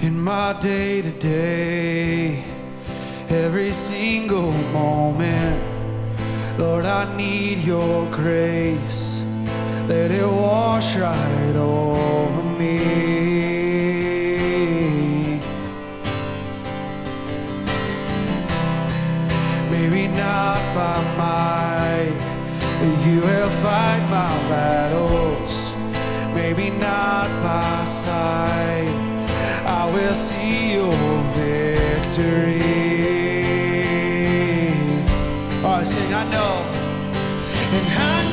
in my day to day, every single moment. Lord, I need your grace. Let it wash right over me. Maybe not by might, but you will fight my battles. Maybe not by sight I will see your victory. All right, sing, I know. And I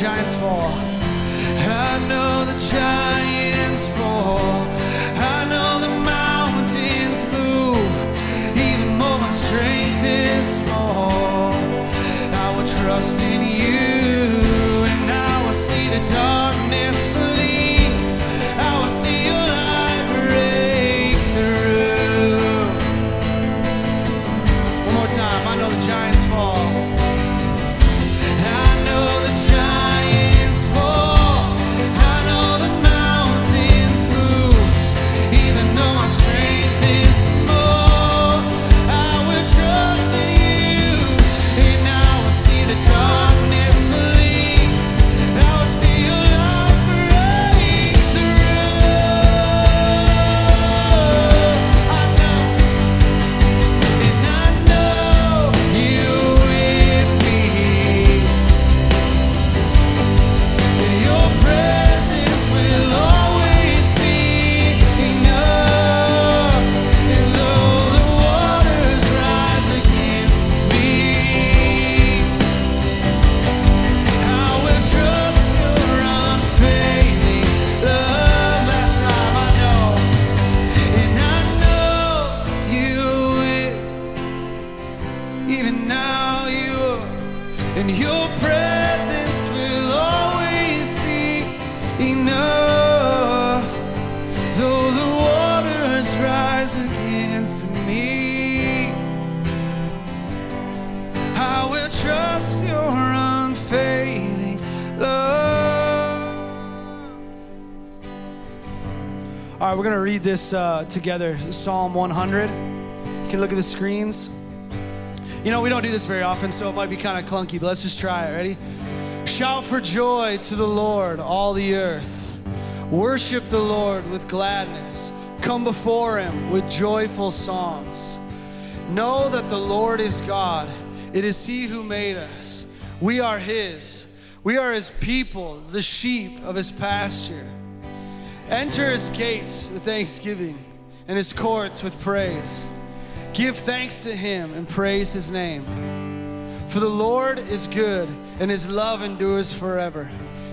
giants fall. I know the giants. this uh, together Psalm 100. You can look at the screens. You know, we don't do this very often, so it might be kind of clunky, but let's just try it. Ready? Shout for joy to the Lord, all the earth. Worship the Lord with gladness. Come before him with joyful songs. Know that the Lord is God. It is he who made us. We are his. We are his people, the sheep of his pasture. Enter his gates with thanksgiving and his courts with praise. Give thanks to him and praise his name. For the Lord is good and his love endures forever.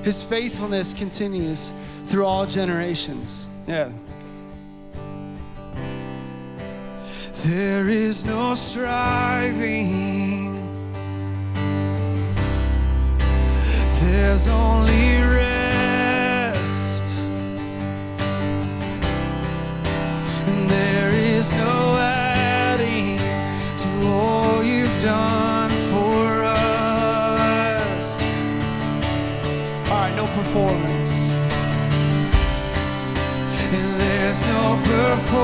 His faithfulness continues through all generations. Yeah. There is no striving, there's only rest. there is no adding to all you've done for us. All right, no performance. And there's no performance.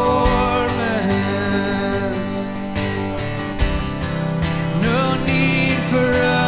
No need for us.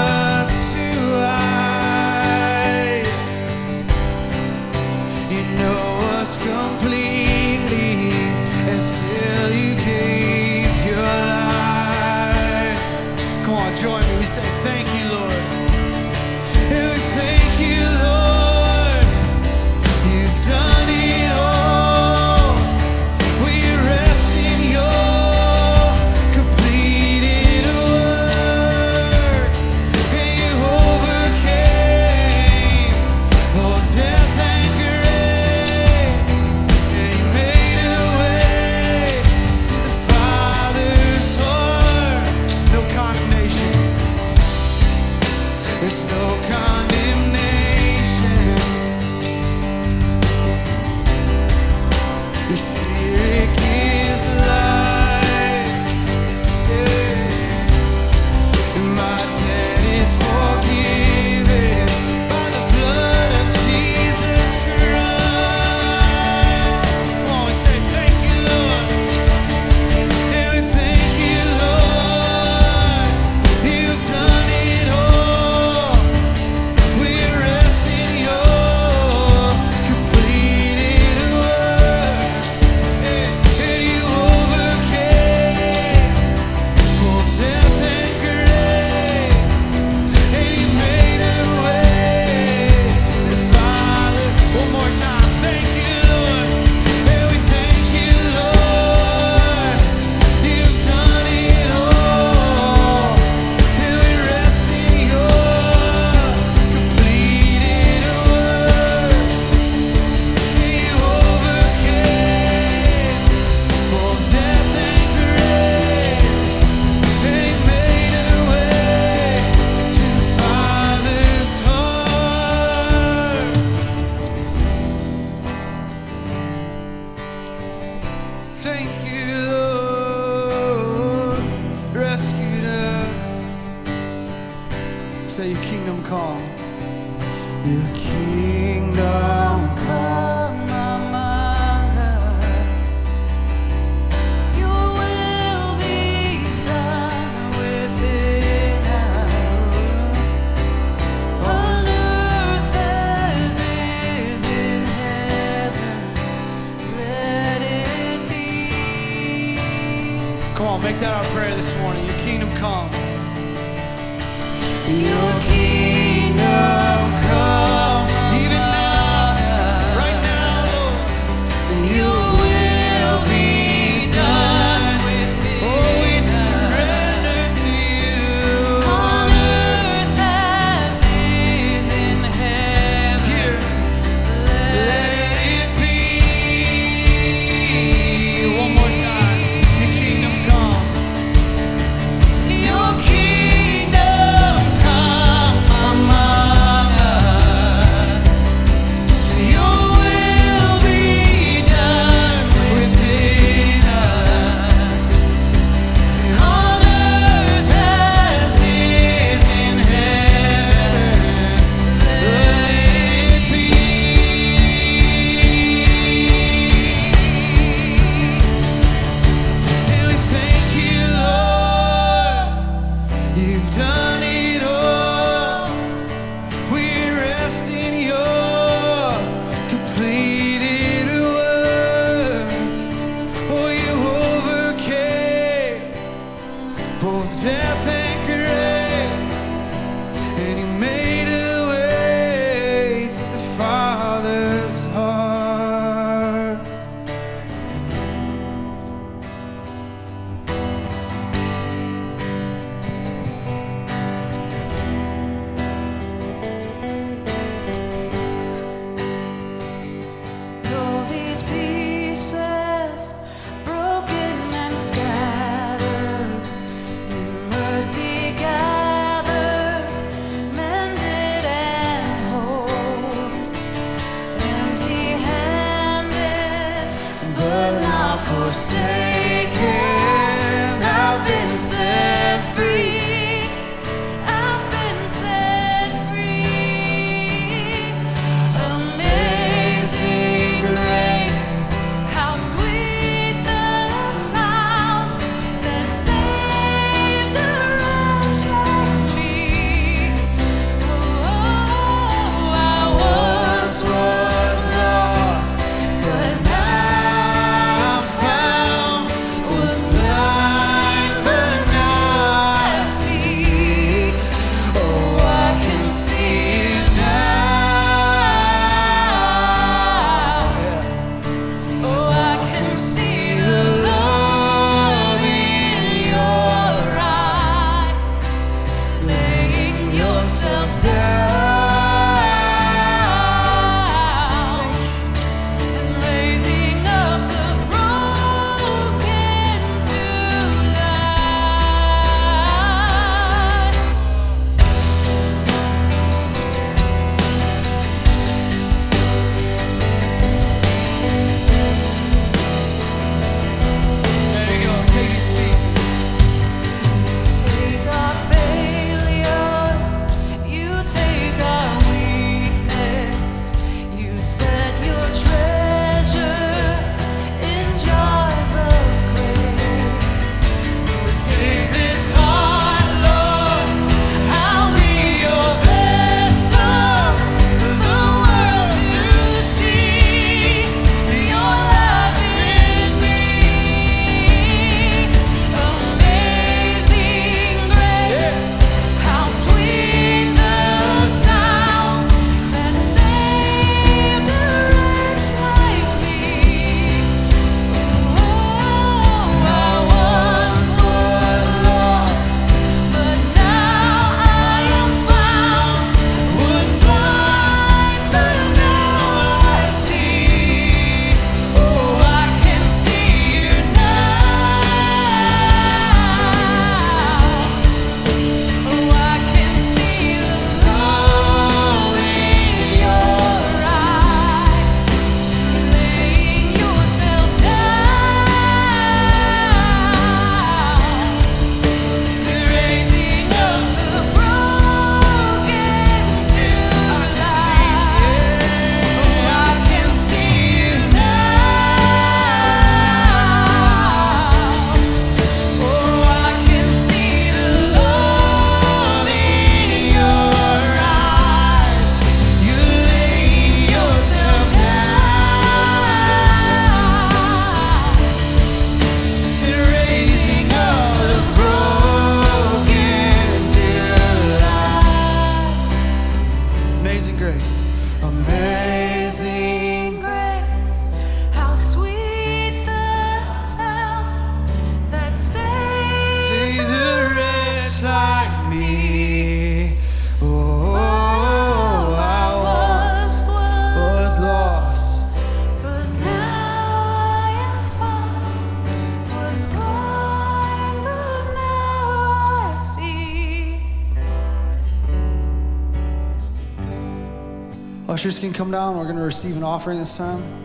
come down. We're going to receive an offering this time.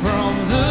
from the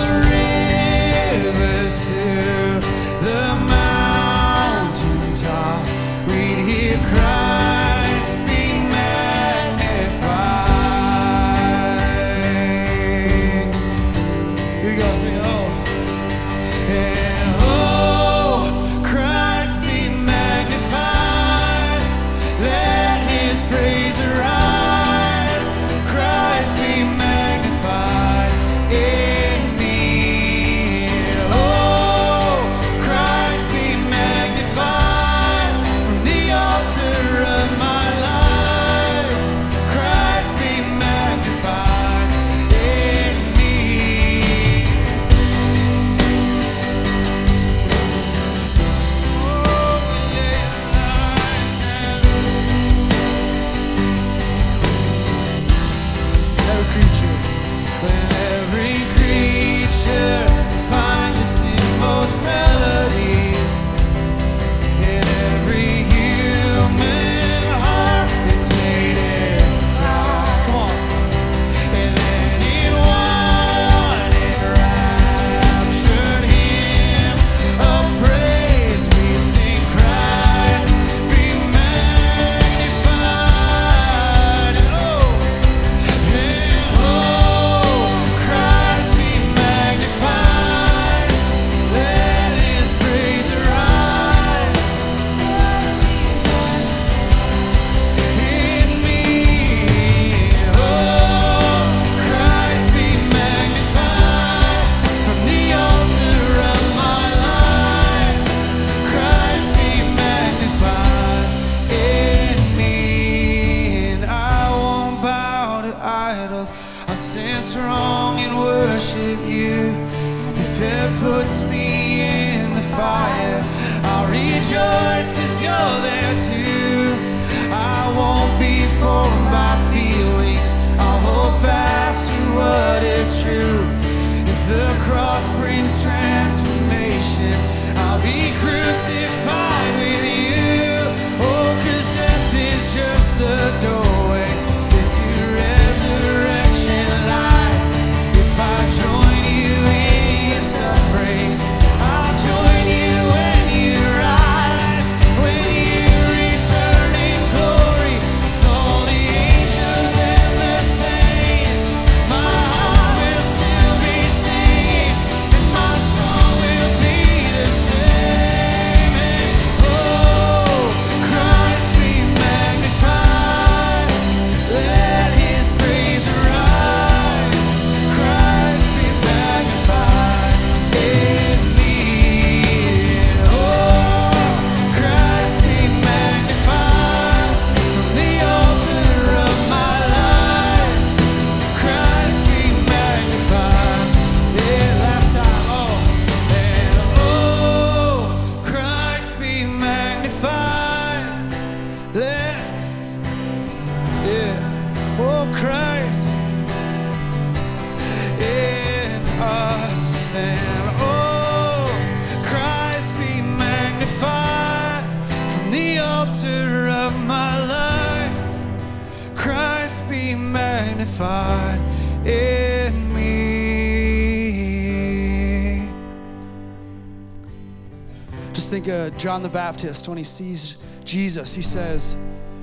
John the Baptist when he sees Jesus, he says,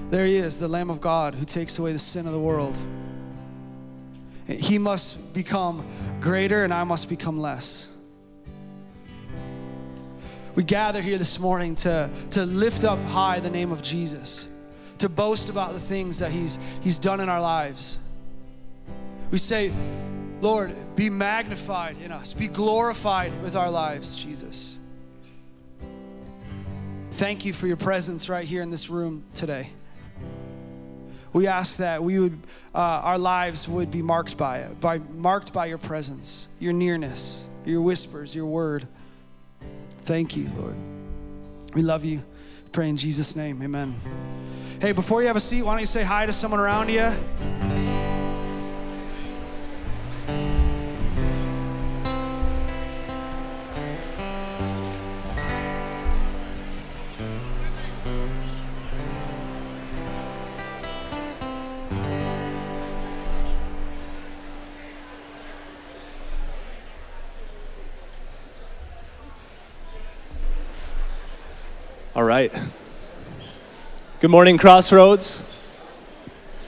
There he is, the Lamb of God who takes away the sin of the world. He must become greater and I must become less. We gather here this morning to, to lift up high the name of Jesus, to boast about the things that he's, he's done in our lives. We say, Lord, be magnified in us, be glorified with our lives, Jesus. Thank you for your presence right here in this room today. We ask that we would, uh, our lives would be marked by it, by marked by your presence, your nearness, your whispers, your word. Thank you, Lord. We love you. Pray in Jesus' name. Amen. Hey, before you have a seat, why don't you say hi to someone around you? All right. Good morning, Crossroads.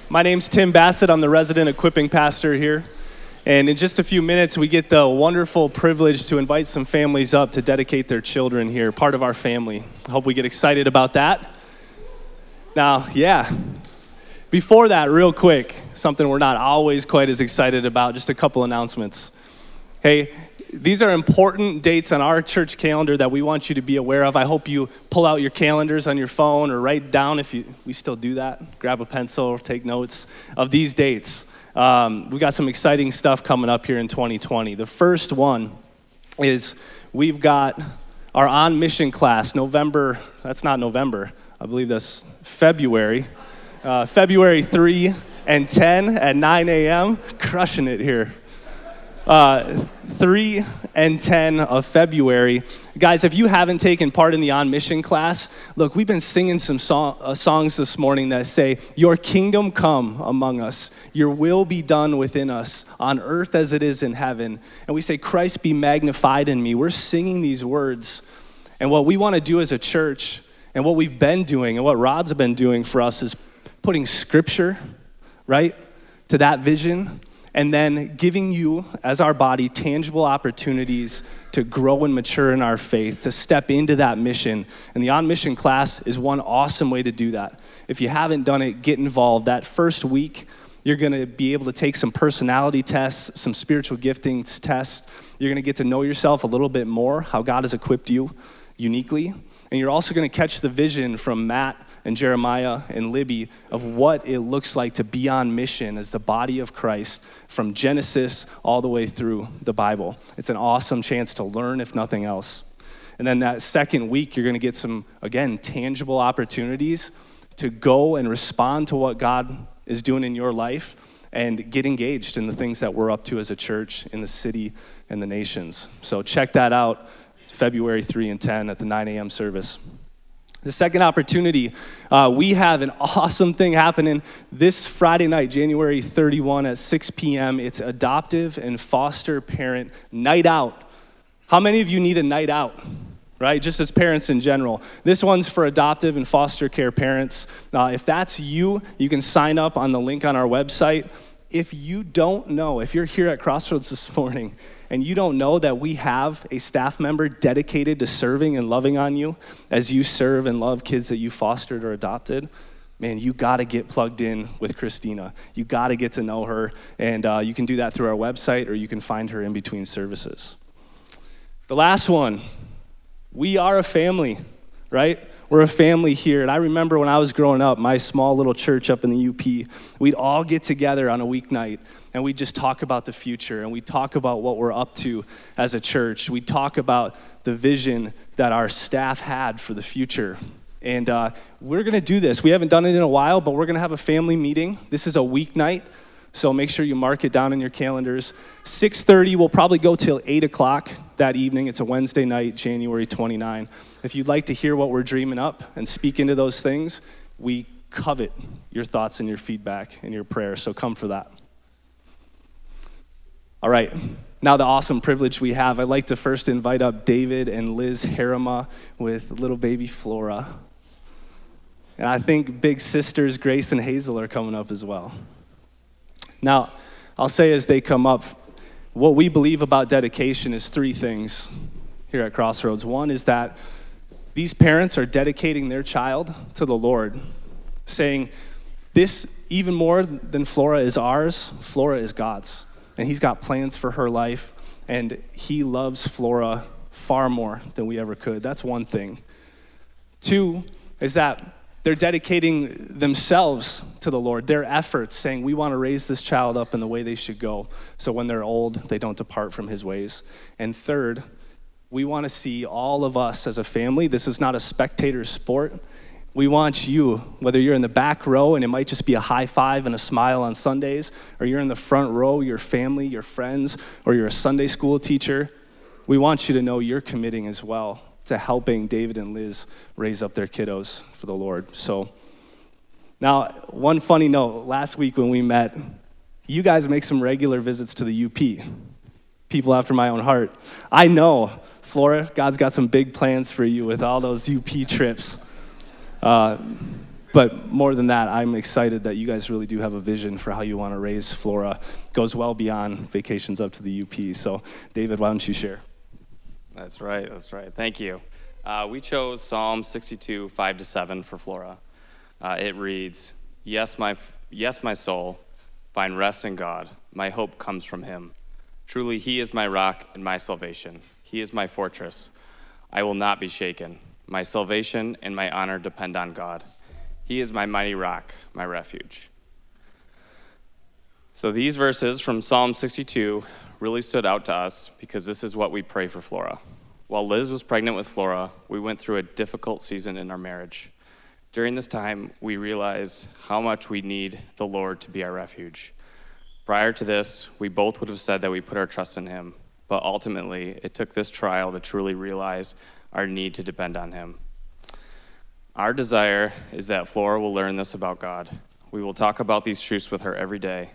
My name's Tim Bassett. I'm the resident equipping pastor here. And in just a few minutes, we get the wonderful privilege to invite some families up to dedicate their children here, part of our family. I hope we get excited about that. Now, yeah, before that, real quick, something we're not always quite as excited about, just a couple announcements. Hey, these are important dates on our church calendar that we want you to be aware of. I hope you pull out your calendars on your phone or write down if you, we still do that. Grab a pencil, take notes of these dates. Um, we've got some exciting stuff coming up here in 2020. The first one is we've got our on mission class, November, that's not November, I believe that's February. Uh, February 3 and 10 at 9 a.m. Crushing it here uh, 3 and 10 of February. Guys, if you haven't taken part in the On Mission class, look, we've been singing some song, uh, songs this morning that say, Your kingdom come among us, your will be done within us, on earth as it is in heaven. And we say, Christ be magnified in me. We're singing these words. And what we want to do as a church, and what we've been doing, and what Rod's been doing for us, is putting scripture, right, to that vision and then giving you, as our body, tangible opportunities to grow and mature in our faith, to step into that mission. And the On Mission class is one awesome way to do that. If you haven't done it, get involved. That first week, you're going to be able to take some personality tests, some spiritual giftings tests. You're going to get to know yourself a little bit more, how God has equipped you uniquely. And you're also going to catch the vision from Matt and Jeremiah and Libby of what it looks like to be on mission as the body of Christ from Genesis all the way through the Bible. It's an awesome chance to learn, if nothing else. And then that second week, you're going to get some, again, tangible opportunities to go and respond to what God is doing in your life and get engaged in the things that we're up to as a church in the city and the nations. So check that out February 3 and 10 at the 9 a.m. service. The second opportunity, uh, we have an awesome thing happening this Friday night, January 31 at 6 p.m. It's Adoptive and Foster Parent Night Out. How many of you need a night out? Right, just as parents in general. This one's for adoptive and foster care parents. Uh, if that's you, you can sign up on the link on our website. If you don't know, if you're here at Crossroads this morning and you don't know that we have a staff member dedicated to serving and loving on you as you serve and love kids that you fostered or adopted, man, you got to get plugged in with Christina. You got to get to know her, and uh, you can do that through our website or you can find her in between services. The last one we are a family, right? We're a family here. And I remember when I was growing up, my small little church up in the UP, we'd all get together on a weeknight and we'd just talk about the future and we talk about what we're up to as a church. We talk about the vision that our staff had for the future. And uh, we're going to do this. We haven't done it in a while, but we're going to have a family meeting. This is a weeknight. So make sure you mark it down in your calendars. 6:30 will probably go till 8 o'clock that evening. It's a Wednesday night, January 29. If you'd like to hear what we're dreaming up and speak into those things, we covet your thoughts and your feedback and your prayers. So come for that. All right. Now, the awesome privilege we have, I'd like to first invite up David and Liz Harima with little baby Flora. And I think big sisters Grace and Hazel are coming up as well. Now, I'll say as they come up, what we believe about dedication is three things here at Crossroads. One is that these parents are dedicating their child to the Lord, saying, This, even more than Flora is ours, Flora is God's. And He's got plans for her life, and He loves Flora far more than we ever could. That's one thing. Two is that they're dedicating themselves to the Lord, their efforts, saying, We want to raise this child up in the way they should go, so when they're old, they don't depart from His ways. And third, we want to see all of us as a family. This is not a spectator sport. We want you, whether you're in the back row and it might just be a high five and a smile on Sundays, or you're in the front row, your family, your friends, or you're a Sunday school teacher, we want you to know you're committing as well to helping David and Liz raise up their kiddos for the Lord. So, now, one funny note last week when we met, you guys make some regular visits to the UP, people after my own heart. I know, Flora, God's got some big plans for you with all those UP trips. Uh, but more than that, I'm excited that you guys really do have a vision for how you want to raise Flora. It goes well beyond vacations up to the UP. So, David, why don't you share? That's right. That's right. Thank you. Uh, we chose Psalm 62, 5 to 7 for Flora. Uh, it reads, yes my, yes, my soul, find rest in God. My hope comes from him. Truly, he is my rock and my salvation. He is my fortress. I will not be shaken. My salvation and my honor depend on God. He is my mighty rock, my refuge. So, these verses from Psalm 62 really stood out to us because this is what we pray for Flora. While Liz was pregnant with Flora, we went through a difficult season in our marriage. During this time, we realized how much we need the Lord to be our refuge. Prior to this, we both would have said that we put our trust in Him, but ultimately, it took this trial to truly realize our need to depend on Him. Our desire is that Flora will learn this about God. We will talk about these truths with her every day,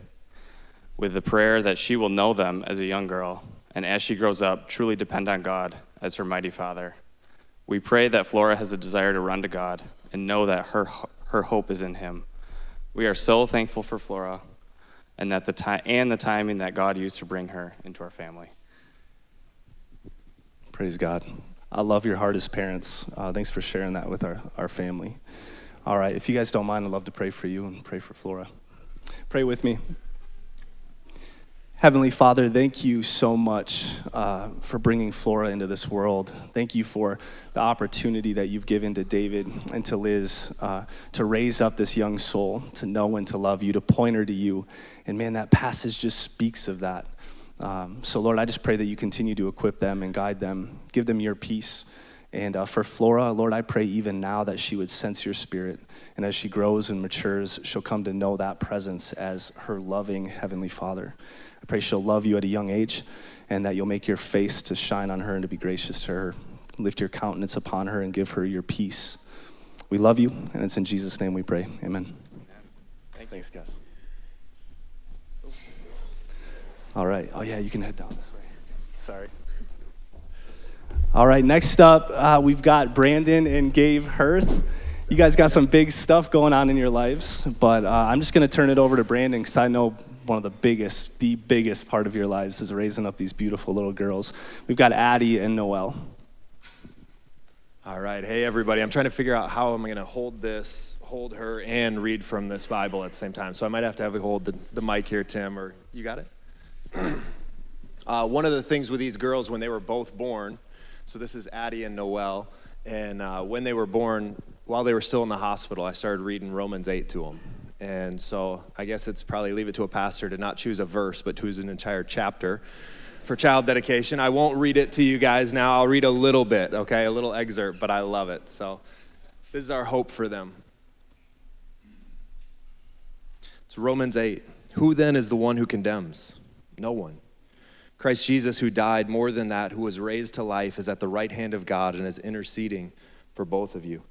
with the prayer that she will know them as a young girl, and as she grows up, truly depend on God as her mighty Father. We pray that Flora has a desire to run to God and know that her, her hope is in Him. We are so thankful for Flora and, that the ti- and the timing that God used to bring her into our family. Praise God. I love your heart as parents. Uh, thanks for sharing that with our, our family. All right, if you guys don't mind, I'd love to pray for you and pray for Flora. Pray with me. Heavenly Father, thank you so much uh, for bringing Flora into this world. Thank you for the opportunity that you've given to David and to Liz uh, to raise up this young soul, to know and to love you, to point her to you. And man, that passage just speaks of that. Um, so, Lord, I just pray that you continue to equip them and guide them, give them your peace. And uh, for Flora, Lord, I pray even now that she would sense your spirit. And as she grows and matures, she'll come to know that presence as her loving Heavenly Father. I pray she'll love you at a young age and that you'll make your face to shine on her and to be gracious to her. Lift your countenance upon her and give her your peace. We love you, and it's in Jesus' name we pray. Amen. Thanks, guys. All right. Oh, yeah, you can head down this way. Sorry. All right, next up, uh, we've got Brandon and Gabe Hirth. You guys got some big stuff going on in your lives, but uh, I'm just going to turn it over to Brandon because I know one of the biggest, the biggest part of your lives is raising up these beautiful little girls. We've got Addie and Noelle. All right. Hey, everybody. I'm trying to figure out how I'm going to hold this, hold her, and read from this Bible at the same time. So I might have to have you hold the, the mic here, Tim, or you got it? uh, one of the things with these girls when they were both born, so this is Addie and Noel, and uh, when they were born, while they were still in the hospital, I started reading Romans 8 to them. And so I guess it's probably leave it to a pastor to not choose a verse, but choose an entire chapter for child dedication. I won't read it to you guys now. I'll read a little bit, okay? A little excerpt, but I love it. So this is our hope for them. It's Romans 8. Who then is the one who condemns? No one. Christ Jesus, who died, more than that, who was raised to life, is at the right hand of God and is interceding for both of you.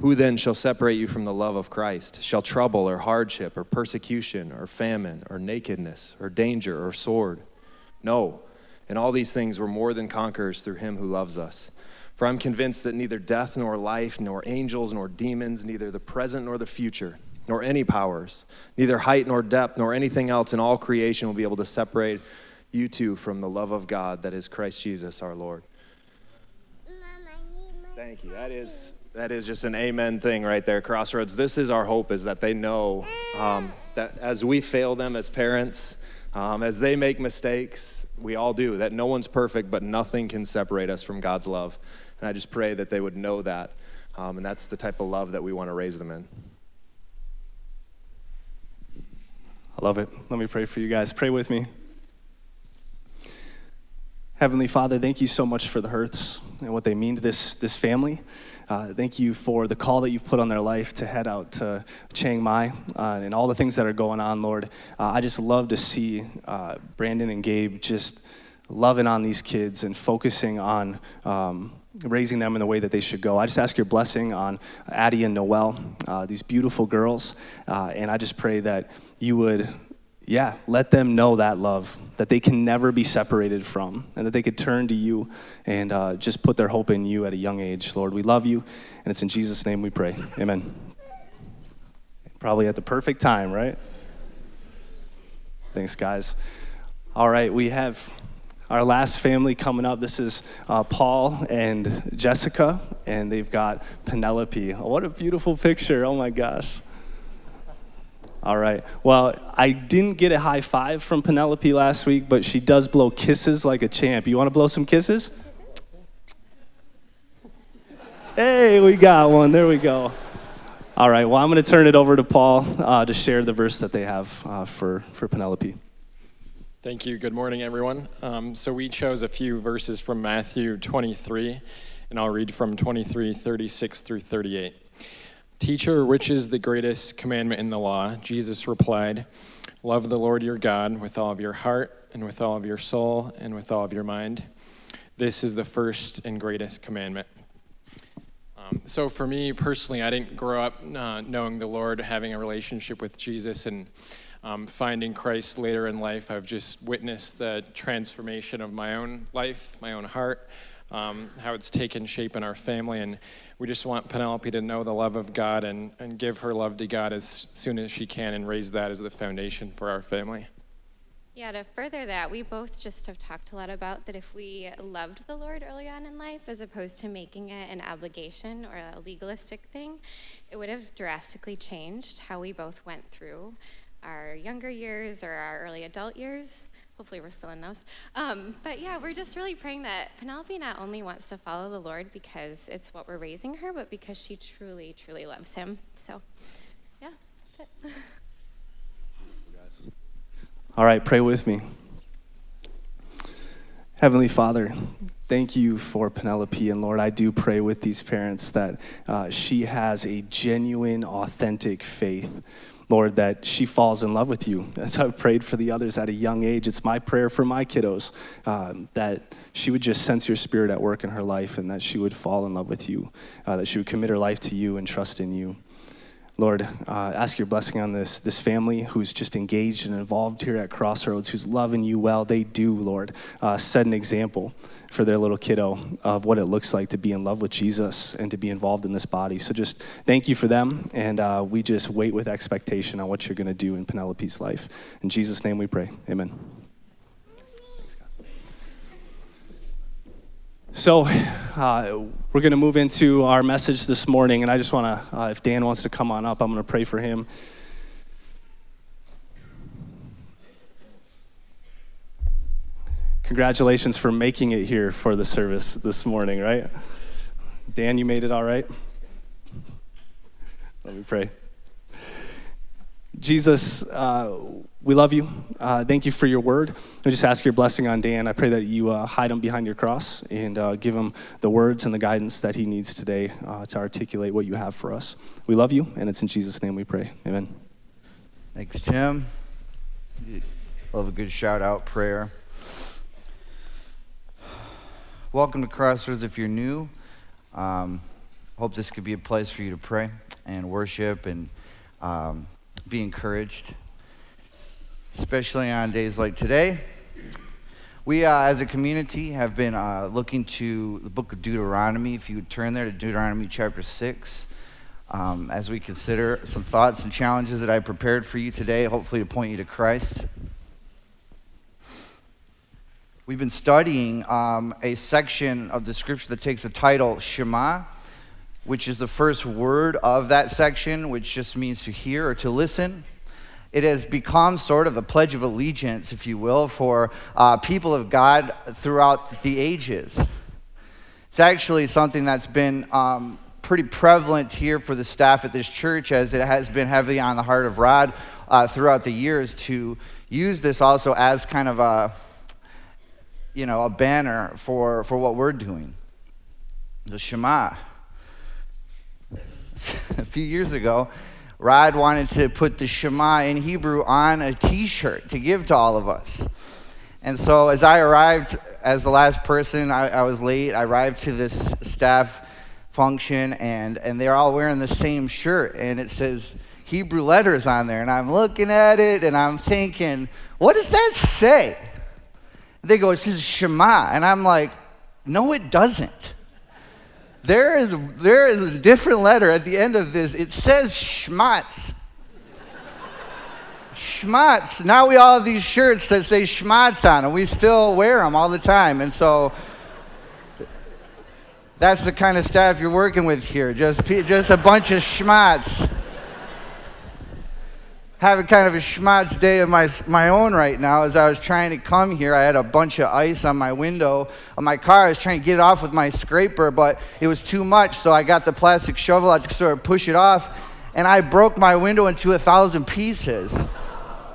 Who then shall separate you from the love of Christ? Shall trouble or hardship or persecution or famine or nakedness or danger or sword? No. In all these things we're more than conquerors through him who loves us. For I'm convinced that neither death nor life, nor angels nor demons, neither the present nor the future, nor any powers, neither height nor depth, nor anything else in all creation will be able to separate you two from the love of God that is Christ Jesus our Lord. Thank you. That is that is just an amen thing right there, Crossroads. This is our hope: is that they know um, that as we fail them as parents, um, as they make mistakes, we all do. That no one's perfect, but nothing can separate us from God's love. And I just pray that they would know that, um, and that's the type of love that we want to raise them in. Love it. Let me pray for you guys. Pray with me. Heavenly Father, thank you so much for the hurts and what they mean to this, this family. Uh, thank you for the call that you've put on their life to head out to Chiang Mai uh, and all the things that are going on, Lord. Uh, I just love to see uh, Brandon and Gabe just loving on these kids and focusing on um, raising them in the way that they should go. I just ask your blessing on Addie and Noel, uh, these beautiful girls, uh, and I just pray that you would yeah, let them know that love that they can never be separated from, and that they could turn to you and uh, just put their hope in you at a young age. Lord, we love you, and it's in Jesus' name we pray. Amen. Probably at the perfect time, right? Thanks, guys. All right, we have our last family coming up. This is uh, Paul and Jessica, and they've got Penelope. What a beautiful picture! Oh my gosh. All right. Well, I didn't get a high five from Penelope last week, but she does blow kisses like a champ. You want to blow some kisses? Hey, we got one. There we go. All right. Well, I'm going to turn it over to Paul uh, to share the verse that they have uh, for, for Penelope. Thank you. Good morning, everyone. Um, so, we chose a few verses from Matthew 23, and I'll read from 23, 36 through 38. Teacher, which is the greatest commandment in the law? Jesus replied, Love the Lord your God with all of your heart, and with all of your soul, and with all of your mind. This is the first and greatest commandment. Um, so, for me personally, I didn't grow up uh, knowing the Lord, having a relationship with Jesus, and um, finding Christ later in life. I've just witnessed the transformation of my own life, my own heart, um, how it's taken shape in our family. And we just want Penelope to know the love of God and, and give her love to God as soon as she can and raise that as the foundation for our family. Yeah, to further that, we both just have talked a lot about that if we loved the Lord early on in life, as opposed to making it an obligation or a legalistic thing, it would have drastically changed how we both went through our younger years or our early adult years. Hopefully, we're still in those. Um, but yeah, we're just really praying that Penelope not only wants to follow the Lord because it's what we're raising her, but because she truly, truly loves Him. So, yeah, that's it. All right, pray with me. Heavenly Father, thank you for Penelope. And Lord, I do pray with these parents that uh, she has a genuine, authentic faith. Lord, that she falls in love with you. As I've prayed for the others at a young age, it's my prayer for my kiddos um, that she would just sense your spirit at work in her life and that she would fall in love with you, uh, that she would commit her life to you and trust in you. Lord, uh, ask your blessing on this, this family who's just engaged and involved here at Crossroads, who's loving you well. They do, Lord, uh, set an example for their little kiddo of what it looks like to be in love with Jesus and to be involved in this body. So just thank you for them, and uh, we just wait with expectation on what you're going to do in Penelope's life. In Jesus' name we pray. Amen. So, uh, we're going to move into our message this morning, and I just want to, uh, if Dan wants to come on up, I'm going to pray for him. Congratulations for making it here for the service this morning, right? Dan, you made it all right? Let me pray. Jesus, uh, we love you. Uh, thank you for your word. I just ask your blessing on Dan. I pray that you uh, hide him behind your cross and uh, give him the words and the guidance that he needs today uh, to articulate what you have for us. We love you, and it's in Jesus' name we pray. Amen. Thanks, Tim. Love a good shout out prayer. Welcome to Crossroads if you're new. Um, hope this could be a place for you to pray and worship and um, be encouraged, especially on days like today. We, uh, as a community, have been uh, looking to the book of Deuteronomy. If you would turn there to Deuteronomy chapter 6, um, as we consider some thoughts and challenges that I prepared for you today, hopefully to point you to Christ. We've been studying um, a section of the scripture that takes the title Shema, which is the first word of that section, which just means to hear or to listen. It has become sort of the pledge of allegiance, if you will, for uh, people of God throughout the ages. It's actually something that's been um, pretty prevalent here for the staff at this church, as it has been heavily on the heart of Rod uh, throughout the years to use this also as kind of a, you know, a banner for, for what we're doing. The Shema. a few years ago, Rod wanted to put the Shema in Hebrew on a t shirt to give to all of us. And so, as I arrived as the last person, I, I, was late. I arrived to this staff function, and, and they're all wearing the same shirt, and it says Hebrew letters on there. And I'm looking at it, and I'm thinking, what does that say? They go, it says Shema. And I'm like, no, it doesn't. There is, there is a different letter at the end of this. It says schmatz. schmatz. Now we all have these shirts that say schmatz on them. We still wear them all the time. And so that's the kind of staff you're working with here. Just, just a bunch of schmatz having kind of a schmatz day of my, my own right now as I was trying to come here. I had a bunch of ice on my window of my car. I was trying to get it off with my scraper, but it was too much, so I got the plastic shovel out to sort of push it off, and I broke my window into a thousand pieces,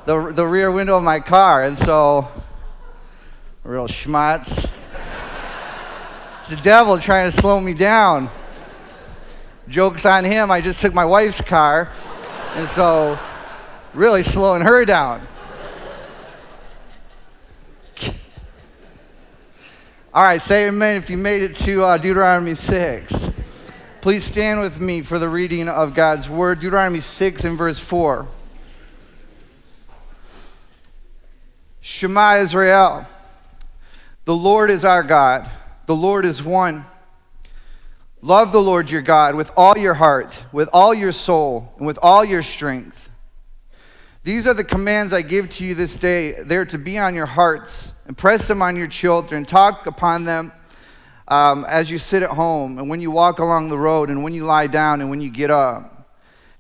the, the rear window of my car. And so, real schmatz. it's the devil trying to slow me down. Joke's on him. I just took my wife's car, and so really slowing her down. All right, say amen if you made it to uh, Deuteronomy 6. Please stand with me for the reading of God's word. Deuteronomy 6 and verse 4. Shema Israel. The Lord is our God. The Lord is one. Love the Lord your God with all your heart, with all your soul, and with all your strength. These are the commands I give to you this day. They're to be on your hearts. Impress them on your children. Talk upon them um, as you sit at home, and when you walk along the road, and when you lie down, and when you get up.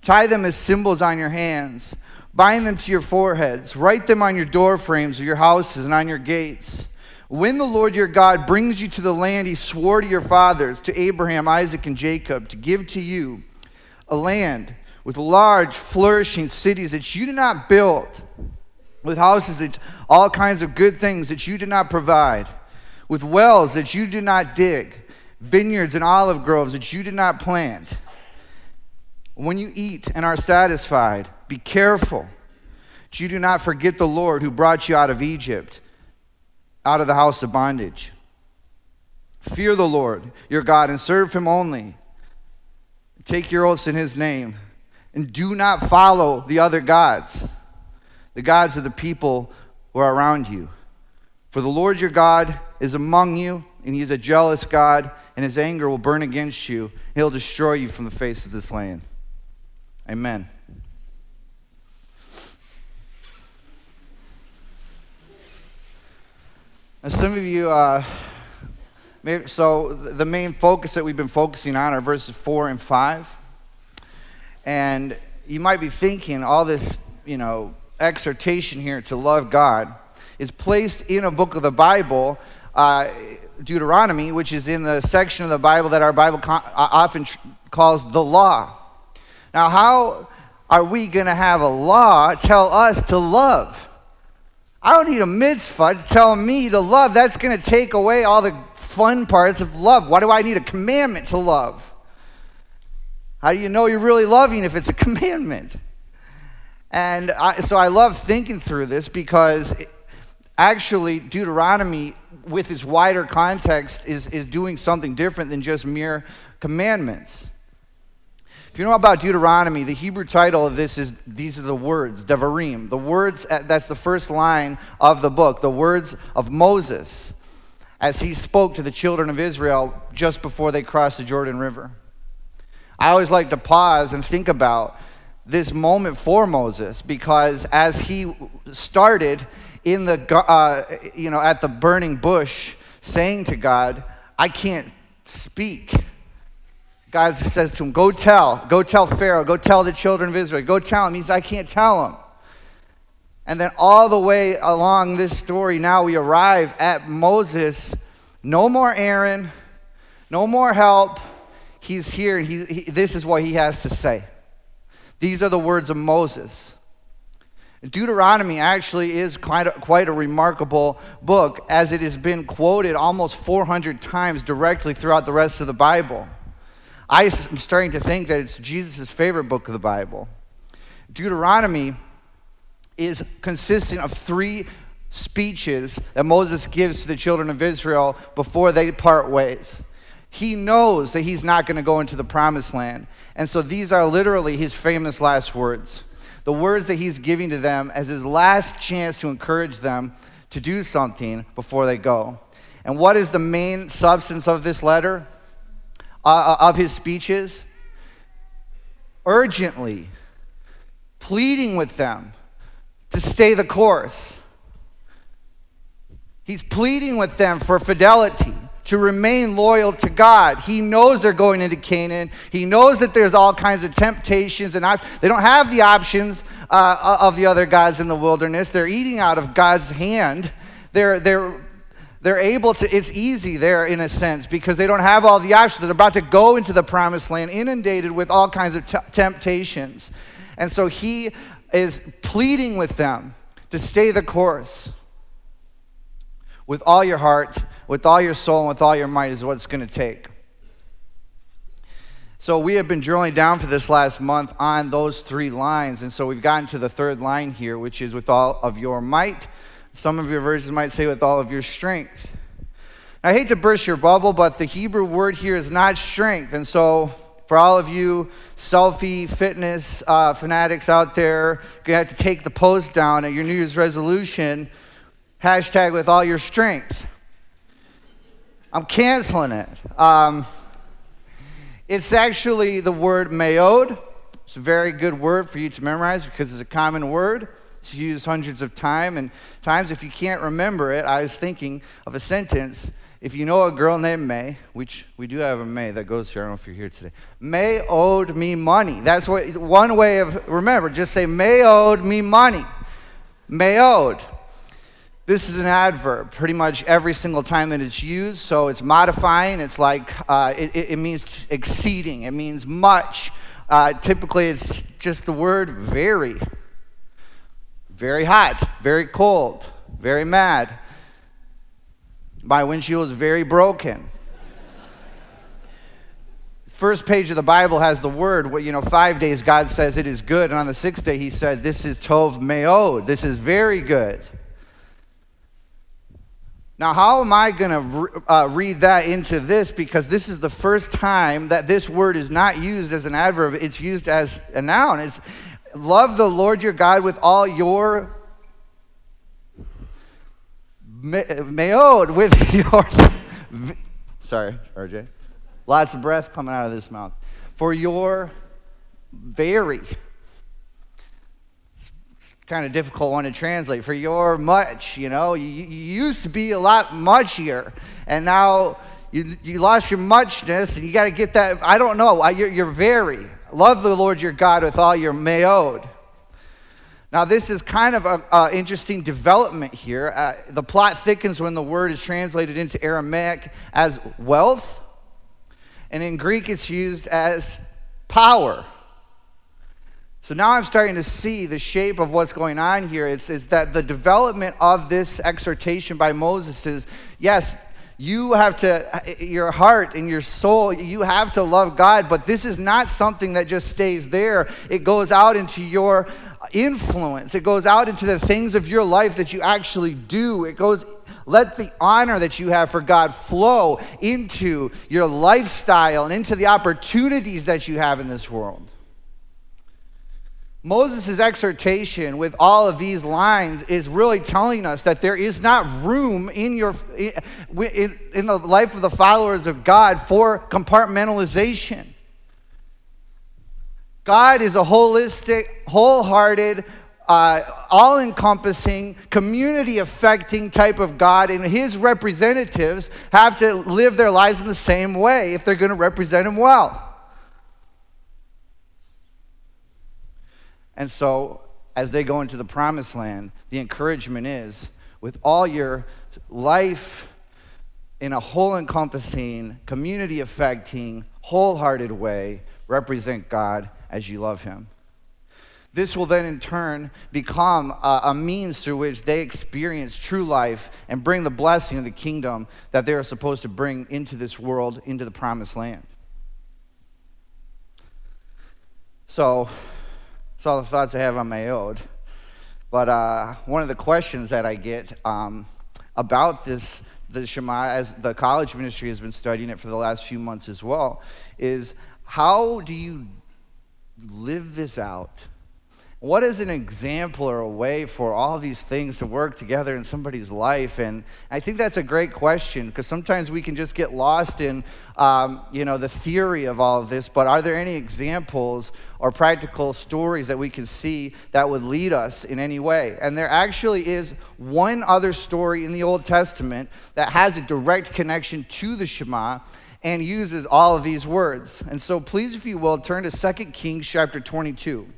Tie them as symbols on your hands. Bind them to your foreheads. Write them on your door frames of your houses and on your gates. When the Lord your God brings you to the land he swore to your fathers, to Abraham, Isaac, and Jacob, to give to you, a land with large, flourishing cities that you did not build, with houses that all kinds of good things that you did not provide, with wells that you did not dig, vineyards and olive groves that you did not plant. When you eat and are satisfied, be careful that you do not forget the Lord who brought you out of Egypt, out of the house of bondage. Fear the Lord your God and serve him only. Take your oaths in his name and do not follow the other gods, the gods of the people who are around you. For the Lord your God is among you, and he is a jealous God, and his anger will burn against you. He'll destroy you from the face of this land. Amen. Now, some of you, uh, so the main focus that we've been focusing on are verses 4 and 5. And you might be thinking all this, you know, exhortation here to love God is placed in a book of the Bible, uh, Deuteronomy, which is in the section of the Bible that our Bible con- uh, often tr- calls the law. Now, how are we going to have a law tell us to love? I don't need a mitzvah to tell me to love. That's going to take away all the fun parts of love. Why do I need a commandment to love? How do you know you're really loving if it's a commandment? And I, so I love thinking through this because it- actually Deuteronomy, with its wider context, is, is doing something different than just mere commandments. If you know about Deuteronomy, the Hebrew title of this is these are the words, Devarim. The words, uh, that's the first line of the book, the words of Moses as he spoke to the children of Israel just before they crossed the Jordan River. I always like to pause and think about this moment for Moses because as he started in the uh, you know at the burning bush saying to God, I can't speak. God says to him, Go tell, go tell Pharaoh, go tell the children of Israel, go tell him. He says, I can't tell him. And then all the way along this story, now we arrive at Moses. No more Aaron, no more help. He's here, and he, he, this is what he has to say. These are the words of Moses. Deuteronomy actually is quite a, quite a remarkable book, as it has been quoted almost 400 times directly throughout the rest of the Bible. I am starting to think that it's Jesus' favorite book of the Bible. Deuteronomy is consisting of three speeches that Moses gives to the children of Israel before they part ways. He knows that he's not going to go into the promised land. And so these are literally his famous last words. The words that he's giving to them as his last chance to encourage them to do something before they go. And what is the main substance of this letter, uh, of his speeches? Urgently pleading with them to stay the course. He's pleading with them for fidelity, to remain loyal to God. He knows they're going into Canaan. He knows that there's all kinds of temptations, and op- they don't have the options uh, of the other guys in the wilderness. They're eating out of God's hand. They're, they're, they're able to, it's easy there in a sense because they don't have all the options. They're about to go into the promised land, inundated with all kinds of t- temptations. And so he is pleading with them to stay the course with all your heart, with all your soul, and with all your might is what it's going to take. So we have been drilling down for this last month on those three lines. And so we've gotten to the third line here, which is with all of your might. Some of your versions might say with all of your strength. I hate to burst your bubble, but the Hebrew word here is not strength. And so for all of you selfie fitness uh, fanatics out there, to have to take the post down at your New Year's resolution, hashtag with all your strength. I'm canceling it. Um, it's actually the word meod. It's a very good word for you to memorize because it's a common word. It's used hundreds of time and times. If you can't remember it, I was thinking of a sentence. If you know a girl named May, which we do have a May that goes here, I don't know if you're here today. May owed me money. That's what one way of remember. Just say May owed me money. May owed. This is an adverb pretty much every single time that it's used. So it's modifying. It's like uh, it, it, means exceeding. It means much. Uh, typically, it's just the word very. Very hot. Very cold. Very mad. My windshield is very broken. First page of the Bible has the word, well, you know, five days God says it is good, and on the sixth day he said, This is Tov Meod. This is very good. Now, how am I going to uh, read that into this? Because this is the first time that this word is not used as an adverb, it's used as a noun. It's love the Lord your God with all your me- meod, with your. Sorry, RJ. Lots of breath coming out of this mouth. For your very kind of difficult one to translate. For your much you know you, you used to be a lot muchier and now you, you lost your muchness and you got to get that i don't know you're, you're very love the lord your god with all your meod now this is kind of an interesting development here. Uh, the plot thickens when the word is translated into aramaic as wealth and in greek it's used as power so now I'm starting to see the shape of what's going on here. It's, is that the development of this exhortation by Moses is yes, you have to, your heart and your soul, you have to love God, but this is not something that just stays there. It goes out into your influence, it goes out into the things of your life that you actually do. It goes, let the honor that you have for God flow into your lifestyle and into the opportunities that you have in this world. Moses' exhortation with all of these lines is really telling us that there is not room in, your, in, in the life of the followers of God for compartmentalization. God is a holistic, wholehearted, uh, all encompassing, community affecting type of God, and his representatives have to live their lives in the same way if they're going to represent him well. And so, as they go into the promised land, the encouragement is with all your life in a whole encompassing, community affecting, wholehearted way, represent God as you love Him. This will then, in turn, become a, a, means through which they experience true life and bring the blessing of the kingdom that they are supposed to bring into this world, into the promised land. So, that's all the thoughts I have on my own. But uh, one of the questions that I get um, about this, the Shema, as the college ministry has been studying it for the last few months as well, is how do you live this out? What is an example or a way for all these things to work together in somebody's life? And I think that's a great question because sometimes we can just get lost in, um, you know, the theory of all of this. But are there any examples or practical stories that we can see that would lead us in any way? And there actually is one other story in the Old Testament that has a direct connection to the Shema and uses all of these words. And so please, if you will, turn to 2 Kings chapter 22.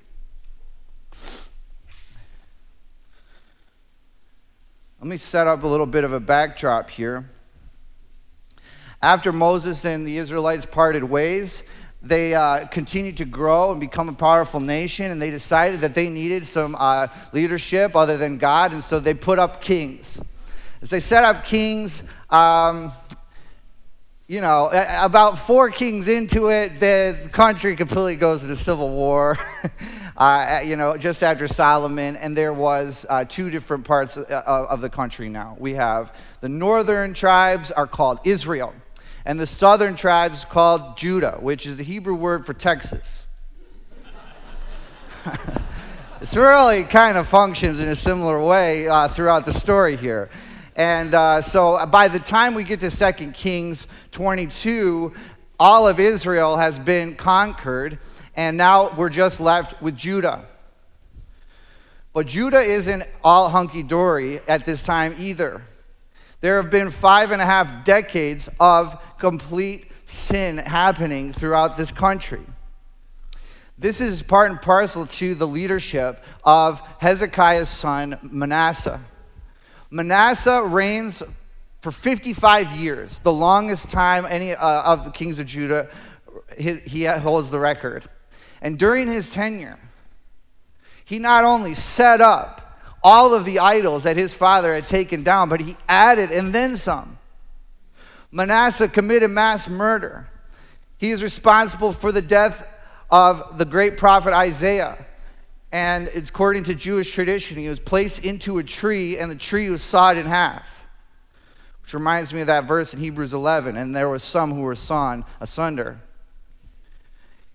Let me set up a little bit of a backdrop here. After Moses and the Israelites parted ways, they uh, continued to grow and become a powerful nation, and they decided that they needed some uh, leadership other than God, and so they put up kings. As they set up kings, um, you know, about four kings into it, the country completely goes into civil war. uh, you know, just after Solomon, and there was uh, two different parts of, of the country now. We have the northern tribes are called Israel, and the southern tribes called Judah, which is the Hebrew word for Texas. it's really kind of functions in a similar way uh, throughout the story here. And uh, so by the time we get to 2 Kings 22, all of Israel has been conquered and now we're just left with Judah. But Judah isn't all hunky dory at this time either. There have been five and a half decades of complete sin happening throughout this country. This is part and parcel to the leadership of Hezekiah's son, Manasseh. Manasseh reigns for 55 years, the longest time any uh, of the kings of Judah. He, he holds the record. And during his tenure, he not only set up all of the idols that his father had taken down, but he added and then some. Manasseh committed mass murder. He is responsible for the death of the great prophet Isaiah. And according to Jewish tradition, he was placed into a tree and the tree was sawed in half. Which reminds me of that verse in Hebrews 11 and there was some who were sawn asunder.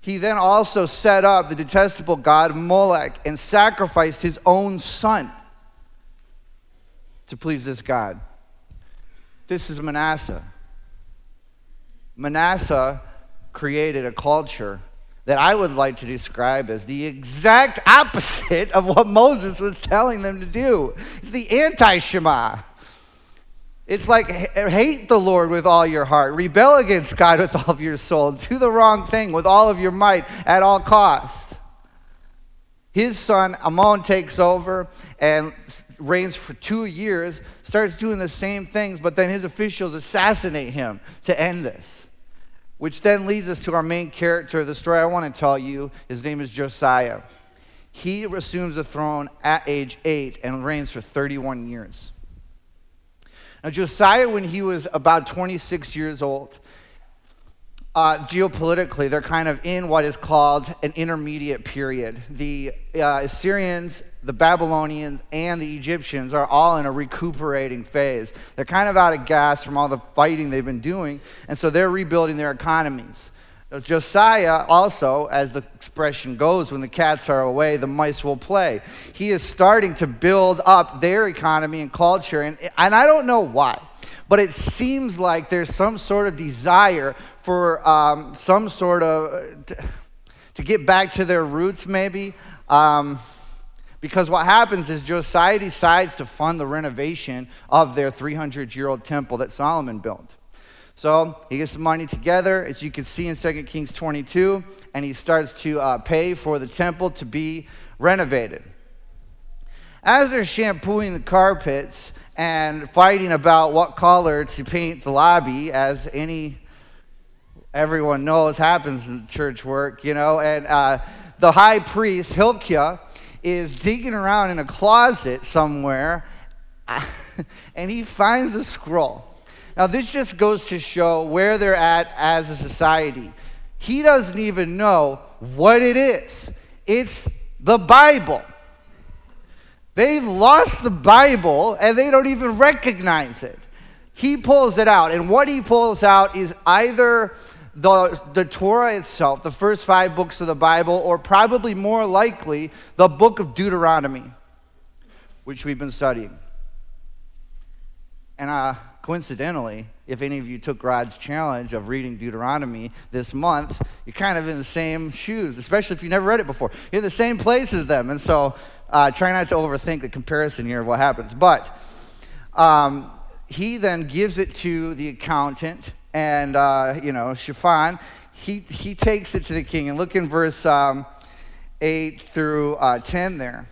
He then also set up the detestable god Molech and sacrificed his own son to please this God. This is Manasseh. Manasseh created a culture that I would like to describe as the exact opposite of what Moses was telling them to do. It's the anti Shema. It's like hate the Lord with all your heart, rebel against God with all of your soul, do the wrong thing with all of your might at all costs. His son Amon takes over and reigns for two years, starts doing the same things, but then his officials assassinate him to end this. Which then leads us to our main character of the story I want to tell you. His name is Josiah. He assumes the throne at age eight and reigns for 31 years. Now, Josiah, when he was about 26 years old, uh, geopolitically, they're kind of in what is called an intermediate period. The uh, Assyrians, the Babylonians, and the Egyptians are all in a recuperating phase. They're kind of out of gas from all the fighting they've been doing, and so they're rebuilding their economies. Now, Josiah also, as the expression goes, when the cats are away, the mice will play. He is starting to build up their economy and culture, and, and I don't know why but it seems like there's some sort of desire for um, some sort of to, to, get back to their roots maybe um, because what happens is josiah decides to fund the renovation of their 300 year old temple that solomon built so he gets some money together as you can see in 2 kings 22 and he starts to uh, pay for the temple to be renovated as they're shampooing the carpets and fighting about what color to paint the lobby, as any everyone knows happens in church work, you know. And uh, the high priest Hilkiah is digging around in a closet somewhere, and he finds a scroll. Now, this just goes to show where they're at as a society. He doesn't even know what it is. It's the Bible. They've lost the Bible and they don't even recognize it. He pulls it out, and what he pulls out is either the, the Torah itself, the first five books of the Bible, or probably more likely the book of Deuteronomy, which we've been studying. And uh, coincidentally, if any of you took Rod's challenge of reading Deuteronomy this month, you're kind of in the same shoes, especially if you never read it before. You're in the same place as them. And so uh, try not to overthink the comparison here of what happens. But um, he then gives it to the accountant, and, uh, you know, Shaphan, he, he takes it to the king. And look in verse um, 8 through uh, 10 there.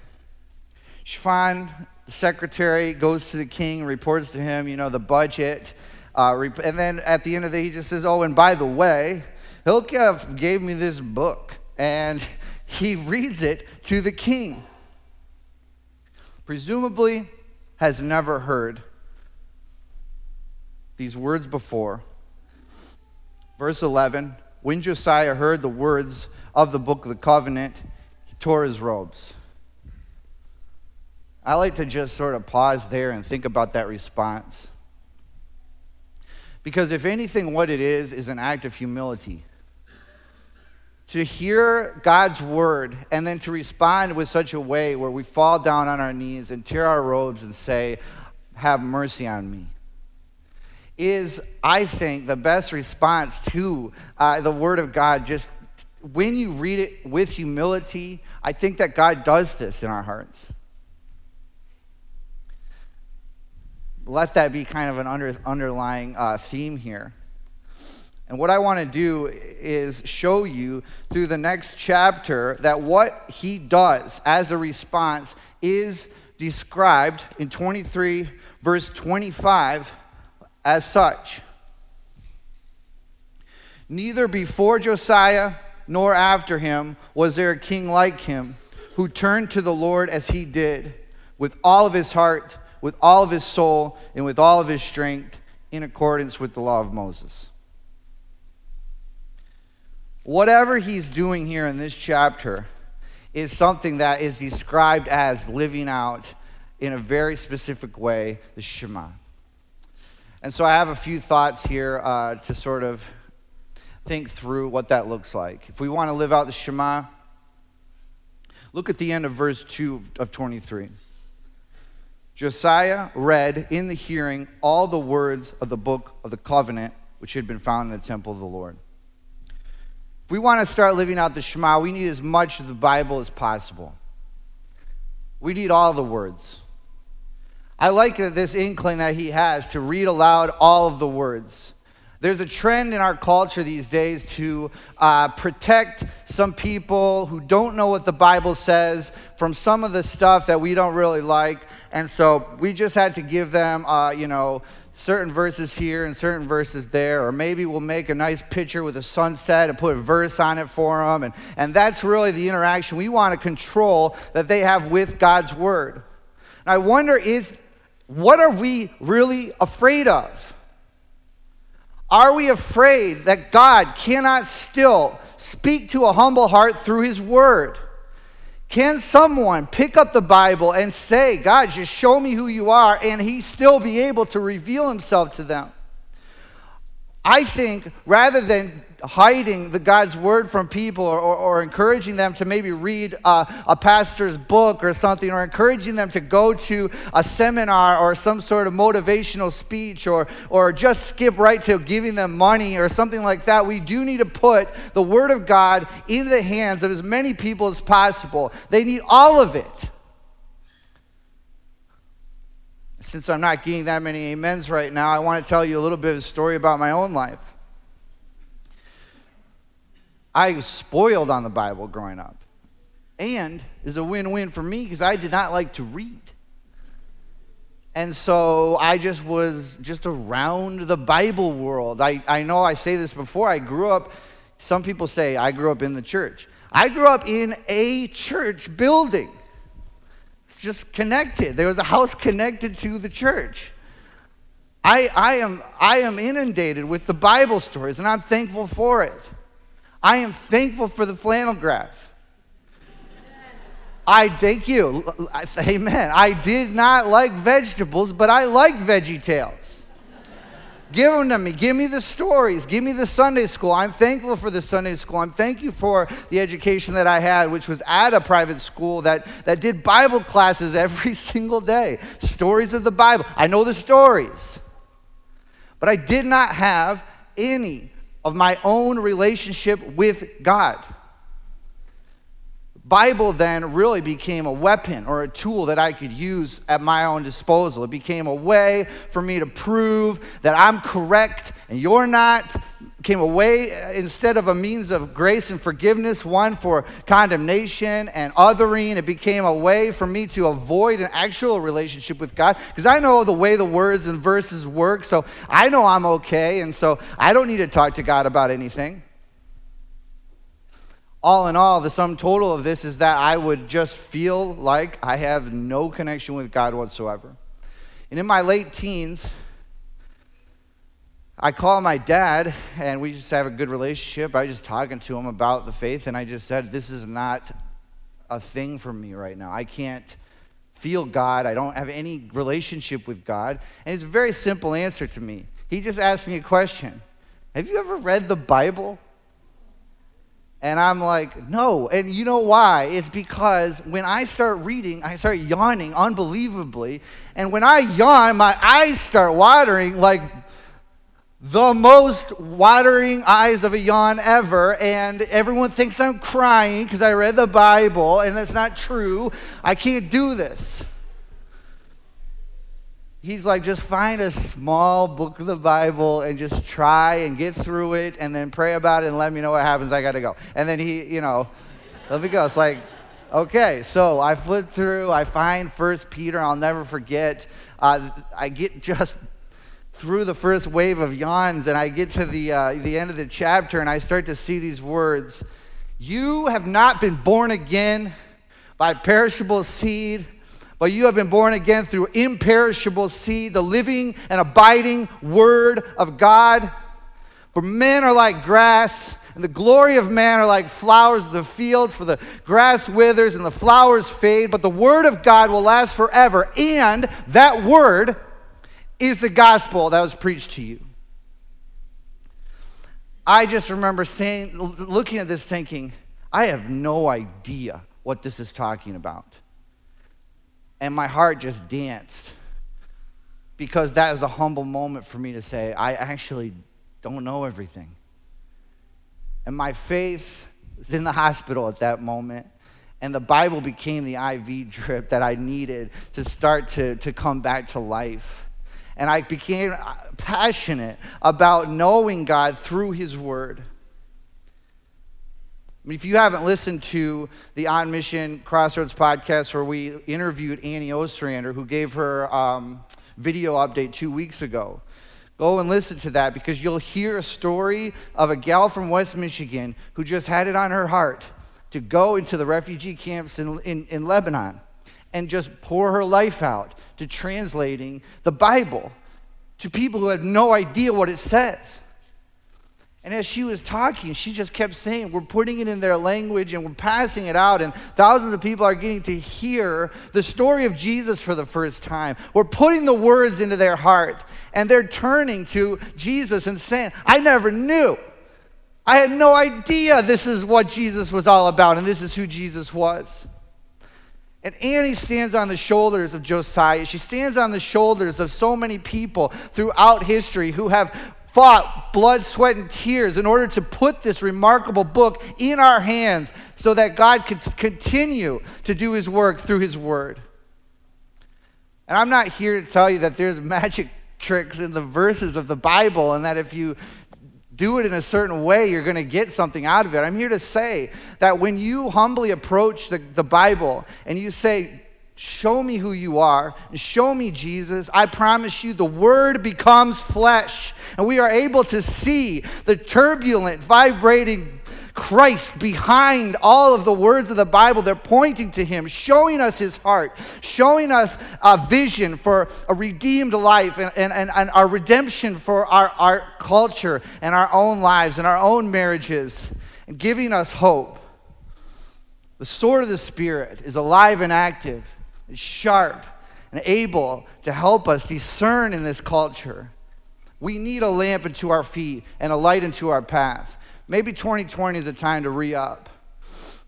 Shaphan, secretary, goes to the king, reports to him, you know, the budget. Uh, and then at the end of the day, he just says, Oh, and by the way, Hilkiah gave me this book. And he reads it to the king presumably has never heard these words before. Verse 11 When Josiah heard the words of the book of the covenant, he tore his robes. I like to just sort of pause there and think about that response. Because if anything, what it is, is an act of humility to hear God's word and then to respond with such a way where we fall down on our knees and tear our robes and say, Have mercy on me, is, I think, the best response to uh, the word of God. Just when you read it with humility, I think that God does this in our hearts. Let that be kind of an under, underlying uh, theme here. And what I want to do is show you through the next chapter that what he does as a response is described in 23, verse 25, as such. Neither before Josiah nor after him was there a king like him who turned to the Lord as he did, with all of his heart, with all of his soul, and with all of his strength, in accordance with the law of Moses. Whatever he's doing here in this chapter is something that is described as living out in a very specific way the Shema. And so I have a few thoughts here uh, to sort of think through what that looks like. If we want to live out the Shema, look at the end of verse 2 of 23. Josiah read in the hearing all the words of the book of the covenant which had been found in the temple of the Lord If we want to start living out the Shema, we need as much of the Bible as possible. We need all the words. I like this inkling that he has to read aloud all of the words. There's a trend in our culture these days to uh, protect some people who don't know what the Bible says from some of the stuff that we don't really like. And so we just had to give them, uh, you know, certain verses here and certain verses there, or maybe we'll make a nice picture with a sunset and put a verse on it for them. And, and that's really the interaction we want to control that they have with God's Word. And I wonder is, what are we really afraid of? Are we afraid that God cannot still speak to a humble heart through his word? Can someone pick up the Bible and say, God, just show me who you are, and he still be able to reveal himself to them? I think rather than hiding the God's word from people or, or, or encouraging them to maybe read a, a pastor's book or something, or encouraging them to go to a seminar or some sort of motivational speech, or, or just skip right to giving them money or something like that, we do need to put the word of God into the hands of as many people as possible. They need all of it. Since I'm not getting that many amens right now, I want to tell you a little bit of a story about my own life. I was spoiled on the Bible growing up. And is a win win for me because I did not like to read. And so I just was just around the Bible world. I, I know I say this before. I grew up, some people say I grew up in the church. I grew up in a church building. Just connected. There was a house connected to the church. I, I, am, I am inundated with the Bible stories, and I'm thankful for it. I am thankful for the flannel graph. I thank you. Amen. I did not like vegetables, but I liked Veggie Tales. Give them to me. Give me the stories. Give me the Sunday school. I'm thankful for the Sunday school. I'm thank you for the education that I had, which was at a private school that, that did Bible classes every single day. Stories of the Bible. I know the stories. But I did not have any of my own relationship with God. Bible then really became a weapon or a tool that I could use at my own disposal. It became a way for me to prove that I'm correct and you're not. It became a way instead of a means of grace and forgiveness, one for condemnation and othering. It became a way for me to avoid an actual relationship with God because I know the way the words and verses work, so I know I'm okay, and so I don't need to talk to God about anything all in all, the sum total of this is that I would just feel like I have no connection with God whatsoever. And in my late teens, I call my dad, and we just have a good relationship. I was just talking to him about the faith, and I just said, This is not a thing for me right now. I can't feel God. I don't have any relationship with God. And it's a very simple answer to me. He just asked me a question Have you ever read the Bible? And I'm like, no. And you know why? It's because when I start reading, I start yawning unbelievably. And when I yawn, my eyes start watering like the most watering eyes of a yawn ever. And everyone thinks I'm crying because I read the Bible, and that's not true. I can't do this he's like, just find a small book of the Bible and just try and get through it and then pray about it and let me know what happens. I got to go. And then he, you know, let me go. It's like, okay, so I flip through, I find First Peter, I'll never forget. Uh, I get just through the first wave of yawns and I get to the, uh, the end of the chapter and I start to see these words You have not been born again by perishable seed but you have been born again through imperishable seed, the living and abiding word of God. For men are like grass, and the glory of man are like flowers of the field, for the grass withers and the flowers fade, but the word of God will last forever. And that word is the gospel that was preached to you. I just remember saying, looking at this, thinking, I have no idea what this is talking about and my heart just danced because that is a humble moment for me to say, I actually don't know everything. And my faith was in the hospital at that moment. And the Bible became the IV drip that I needed to start to, to come back to life. And I became passionate about knowing God through His Word. If you haven't listened to the On Mission Crossroads podcast where we interviewed Annie Ostrander, who gave her um, video update two weeks ago, go and listen to that because you'll hear a story of a gal from West Michigan who just had it on her heart to go into the refugee camps in, in, in Lebanon and just pour her life out to translating the Bible to people who have no idea what it says. And as she was talking, she just kept saying, We're putting it in their language and we're passing it out, and thousands of people are getting to hear the story of Jesus for the first time. We're putting the words into their heart, and they're turning to Jesus and saying, I never knew. I had no idea this is what Jesus was all about, and this is who Jesus was. And Annie stands on the shoulders of Josiah. She stands on the shoulders of so many people throughout history who have fought blood, sweat, and tears in order to put this remarkable book in our hands so that God could continue to do his work through his word. And I'm not here to tell you that there's magic tricks in the verses of the Bible and that if you do it in a certain way, you're going to get something out of it. I'm here to say that when you humbly approach the, the Bible and you say, Show me who you are and show me Jesus. I promise you, the Word becomes flesh, and we are able to see the turbulent, vibrating Christ behind all of the words of the Bible. They're pointing to Him, showing us His heart, showing us a vision for a redeemed life and, and, and, and our redemption for our, our culture and our own lives and our own marriages, and giving us hope. The sword of the Spirit is alive and active, sharp and able to help us discern in this culture. We need a lamp into our feet and a light into our path. Maybe 2020 is a time to re up.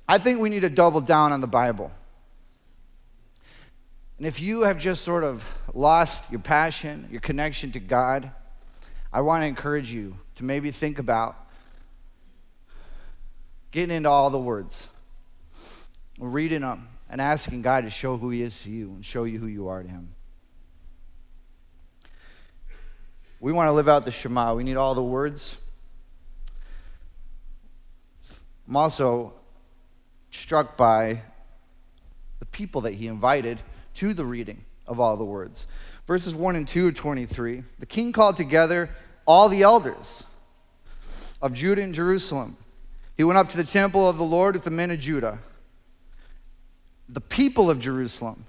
I think we need to double down on the Bible. And if you have just sort of lost your passion, your connection to God, I want to encourage you to maybe think about getting into all the words, reading them, and asking God to show who He is to you and show you who you are to Him. We want to live out the Shema. We need all the words. I'm also struck by the people that he invited to the reading of all the words. Verses 1 and 2 of 23 The king called together all the elders of Judah and Jerusalem. He went up to the temple of the Lord with the men of Judah, the people of Jerusalem,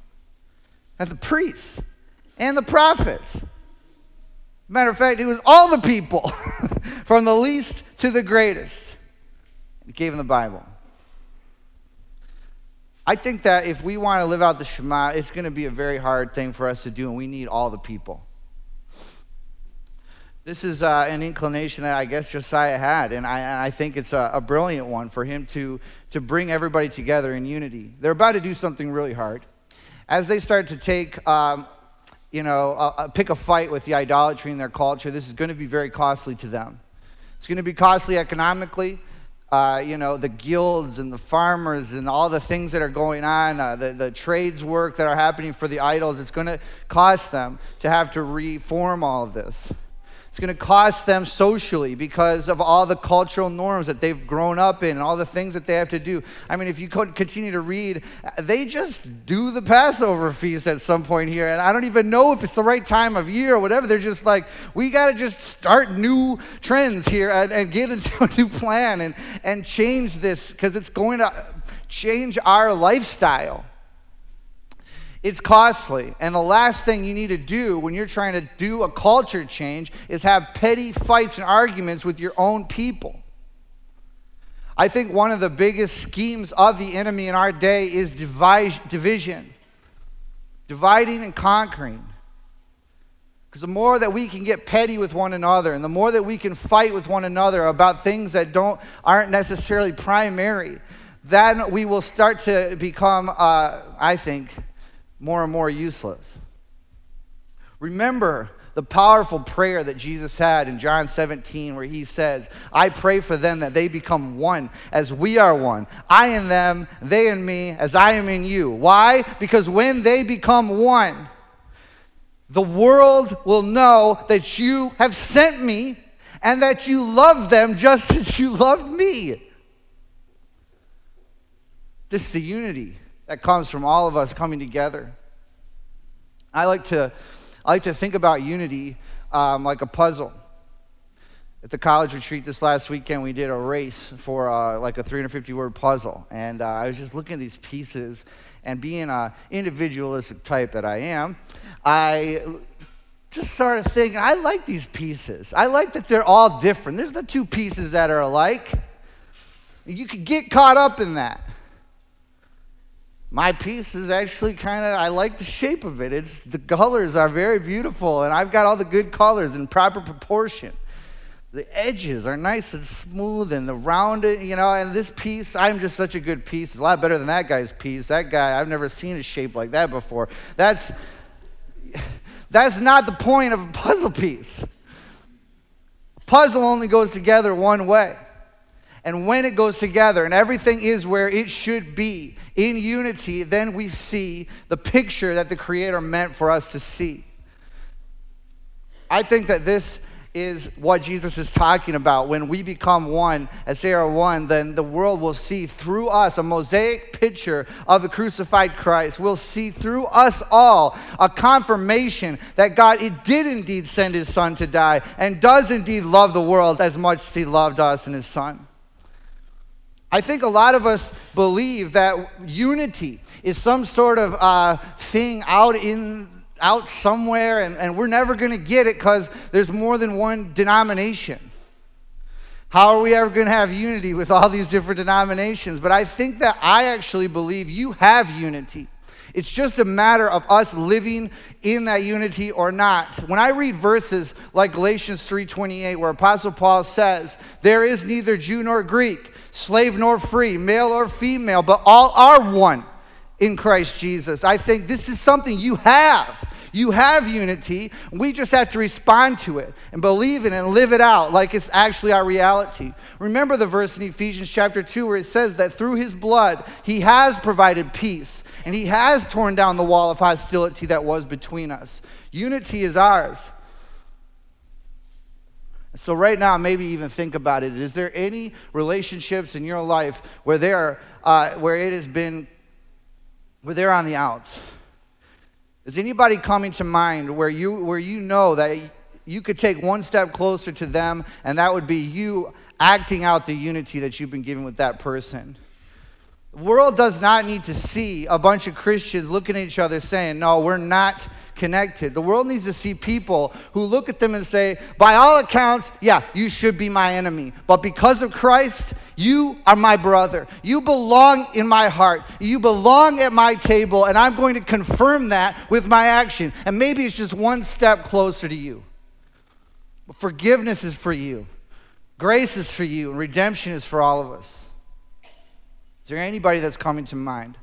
and the priests and the prophets. Matter of fact, it was all the people, from the least to the greatest. He gave him the Bible. I think that if we want to live out the Shema, it's going to be a very hard thing for us to do, and we need all the people. This is uh, an inclination that I guess Josiah had, and I, and I think it's a, a, brilliant one for him to, to bring everybody together in unity. They're about to do something really hard. As they start to take, um, you know, pick a fight with the idolatry in their culture, this is going to be very costly to them. It's going to be costly economically uh, you know, the guilds and the farmers and all the things that are going on, uh, the, the trades work that are happening for the idols, it's going to cost them to have to reform all of this. It's going to cost them socially because of all the cultural norms that they've grown up in and all the things that they have to do. I mean, if you continue to read, they just do the Passover feast at some point here. And I don't even know if it's the right time of year or whatever. They're just like, we got to just start new trends here and, and get into a new plan and, and change this because it's going to change our lifestyle. It's costly. And the last thing you need to do when you're trying to do a culture change is have petty fights and arguments with your own people. I think one of the biggest schemes of the enemy in our day is division, dividing and conquering. Because the more that we can get petty with one another, and the more that we can fight with one another about things that don't aren't necessarily primary, then we will start to become, uh, I think, more and more useless. Remember the powerful prayer that Jesus had in John 17, where he says, I pray for them that they become one as we are one. I in them, they in me, as I am in you. Why? Because when they become one, the world will know that you have sent me and that you love them just as you loved me. This is the unity that comes from all of us coming together. I like to, I like to think about unity um, like a puzzle. At the college retreat this last weekend, we did a race for uh, like a 350 word puzzle. And uh, I was just looking at these pieces, and being an individualistic type that I am, I just started thinking, I like these pieces. I like that they're all different. There's the two pieces that are alike. You could get caught up in that. My piece is actually kind of, I like the shape of it. It's, the colors are very beautiful, and I've got all the good colors in proper proportion. The edges are nice and smooth, and the rounded, you know, and this piece, I'm just such a good piece. It's a lot better than that guy's piece. That guy, I've never seen a shape like that before. That's, that's not the point of a puzzle piece. Puzzle only goes together one way. And when it goes together and everything is where it should be in unity, then we see the picture that the Creator meant for us to see. I think that this is what Jesus is talking about. When we become one, as they are one, then the world will see through us a mosaic picture of the crucified Christ. We'll see through us all a confirmation that God it did indeed send his son to die and does indeed love the world as much as he loved us and his son. I think a lot of us believe that unity is some sort of uh, thing out in out somewhere and, and we're never going to get it because there's more than one denomination. How are we ever going to have unity with all these different denominations? But I think that I actually believe you have unity. It's just a matter of us living in that unity or not. When I read verses like Galatians 3:28 where apostle Paul says, "There is neither Jew nor Greek, slave nor free, male or female, but all are one in Christ Jesus." I think this is something you have. You have unity. We just have to respond to it and believe in it and live it out like it's actually our reality. Remember the verse in Ephesians chapter 2 where it says that through his blood, he has provided peace and he has torn down the wall of hostility that was between us. Unity is ours. So, right now, maybe even think about it. Is there any relationships in your life where, they are, uh, where it has been, where they're on the outs? Is anybody coming to mind where you, where you know that you could take one step closer to them and that would be you acting out the unity that you've been given with that person? World does not need to see a bunch of Christians looking at each other saying, No, we're not connected. The world needs to see people who look at them and say, By all accounts, yeah, you should be my enemy. But because of Christ, you are my brother. You belong in my heart. You belong at my table, and I'm going to confirm that with my action. And maybe it's just one step closer to you. Forgiveness is for you, grace is for you, and redemption is for all of us. Is there anybody that's coming to mind?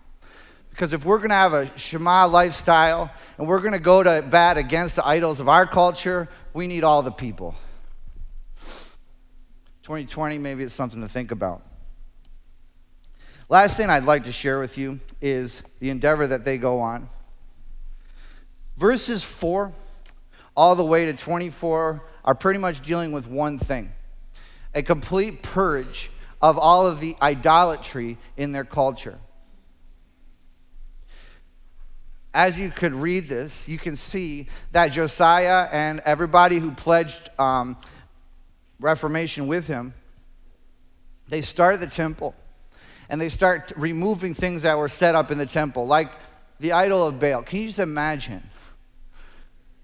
Because if we're going to have a Shema lifestyle and we're going to go to bat against the idols of our culture, we need all the people. 2020, maybe it's something to think about. Last thing I'd like to share with you is the endeavor that they go on. Verses 4 all the way to 24 are pretty much dealing with one thing a complete purge of all of the idolatry in their culture. As you could read this, you can see that Josiah and everybody who pledged um, Reformation with him, they start the temple and they start removing things that were set up in the temple, like the idol of Baal. Can you just imagine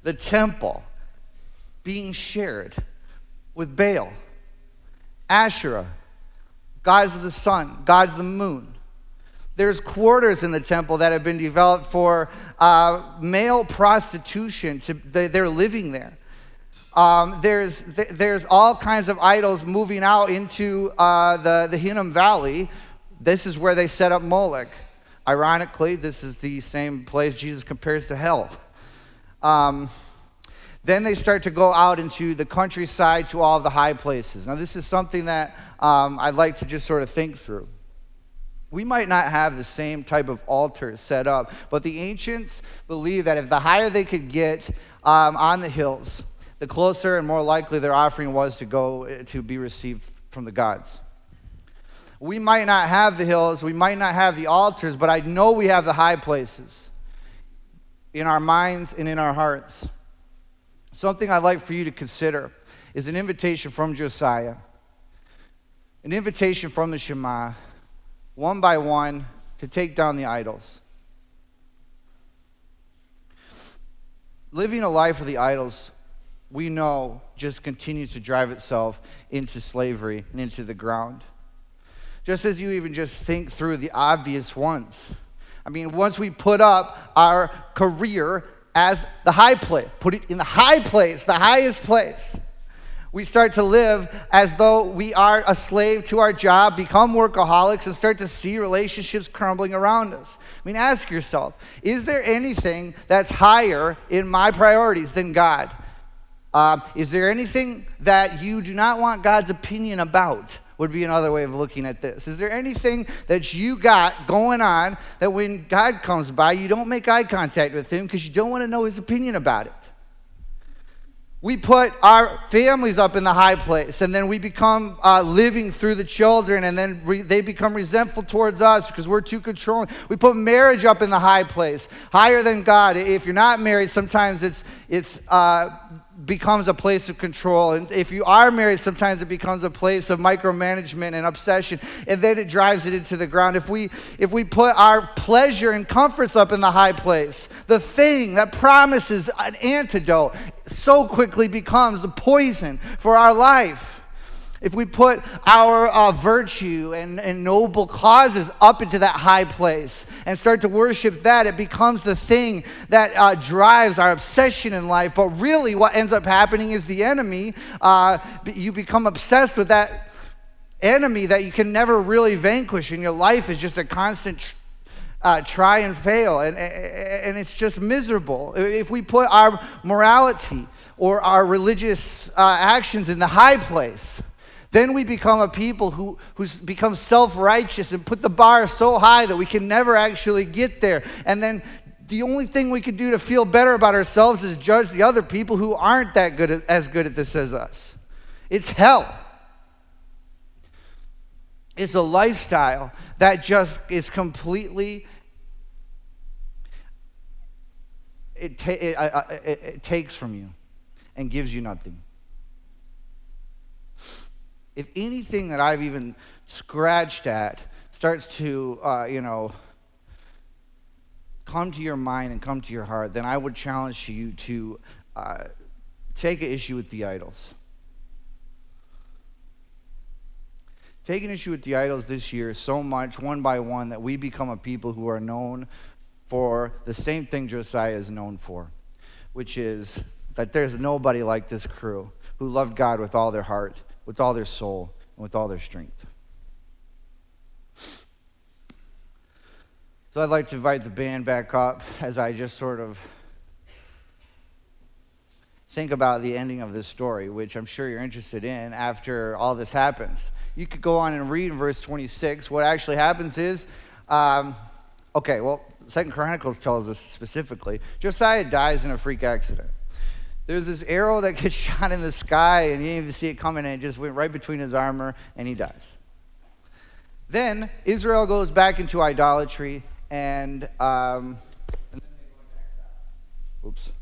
the temple being shared with Baal, Asherah, gods of the sun, gods of the moon. There's quarters in the temple that have been developed for uh, male prostitution. To, they, are living there. Um, there's, there's all kinds of idols moving out into uh, the, the Hinnom Valley. This is where they set up Moloch. Ironically, this is the same place Jesus compares to hell. Um, then they start to go out into the countryside to all the high places. Now, this is something that um, I'd like to just sort of think through. We might not have the same type of altar set up, but the ancients believed that if the higher they could get um, on the hills, the closer and more likely their offering was to go eh, to be received from the gods. We might not have the hills, we might not have the altars, but I know we have the high places in our minds and in our hearts. Something I'd like for you to consider is an invitation from Josiah an invitation from the Shema, one by one, to take down the idols. living a life of the idols, we know just continues to drive itself into slavery and into the ground. Just as you even just think through the obvious ones. I mean, once we put up our career as the high place, put it in the high place, the highest place. We start to live as though we are a slave to our job, become workaholics, and start to see relationships crumbling around us. I mean, ask yourself is there anything that's higher in my priorities than God? Uh, is there anything that you do not want God's opinion about? Would be another way of looking at this. Is there anything that you got going on that when God comes by, you don't make eye contact with Him because you don't want to know His opinion about it? We put our families up in the high place, and then we become uh, living through the children, and then re- they become resentful towards us because we're too controlling. We put marriage up in the high place, higher than God. If you're not married, sometimes it's it's uh, becomes a place of control, and if you are married, sometimes it becomes a place of micromanagement and obsession, and then it drives it into the ground. If we if we put our pleasure and comforts up in the high place, the thing that promises an antidote so quickly becomes the poison for our life. If we put our uh, virtue and, and noble causes up into that high place and start to worship that, it becomes the thing that uh, drives our obsession in life. But really, what ends up happening is the enemy, uh, you become obsessed with that enemy that you can never really vanquish, and your life is just a constant. Tr- uh, try and fail, and, and it's just miserable. If we put our morality or our religious uh, actions in the high place, then we become a people who who's become self-righteous and put the bar so high that we can never actually get there. And then the only thing we can do to feel better about ourselves is judge the other people who aren't that good at, as good at this as us. It's hell. It's a lifestyle that just is completely it, ta- it, it, it takes from you and gives you nothing. If anything that I've even scratched at starts to, uh, you know, come to your mind and come to your heart, then I would challenge you to uh, take an issue with the idols. Take an issue with the idols this year so much, one by one, that we become a people who are known for the same thing Josiah is known for, which is that there's nobody like this crew who loved God with all their heart, with all their soul, and with all their strength. So I'd like to invite the band back up as I just sort of think about the ending of this story, which I'm sure you're interested in after all this happens. You could go on and read in verse 26. What actually happens is, um, okay, well, Second Chronicles tells us specifically Josiah dies in a freak accident. There's this arrow that gets shot in the sky, and he didn't even see it coming, and it just went right between his armor, and he dies. Then Israel goes back into idolatry, and, um, oops,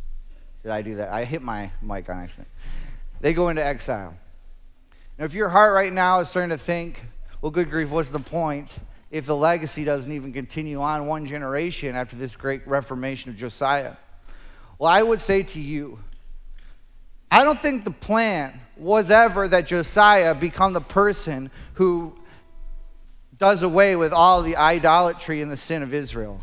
did I do that? I hit my mic on accident. They go into exile. Now, if your heart right now is starting to think, well, good grief, what's the point if the legacy doesn't even continue on one generation after this great reformation of Josiah? Well, I would say to you, I don't think the plan was ever that Josiah become the person who does away with all the idolatry and the sin of Israel.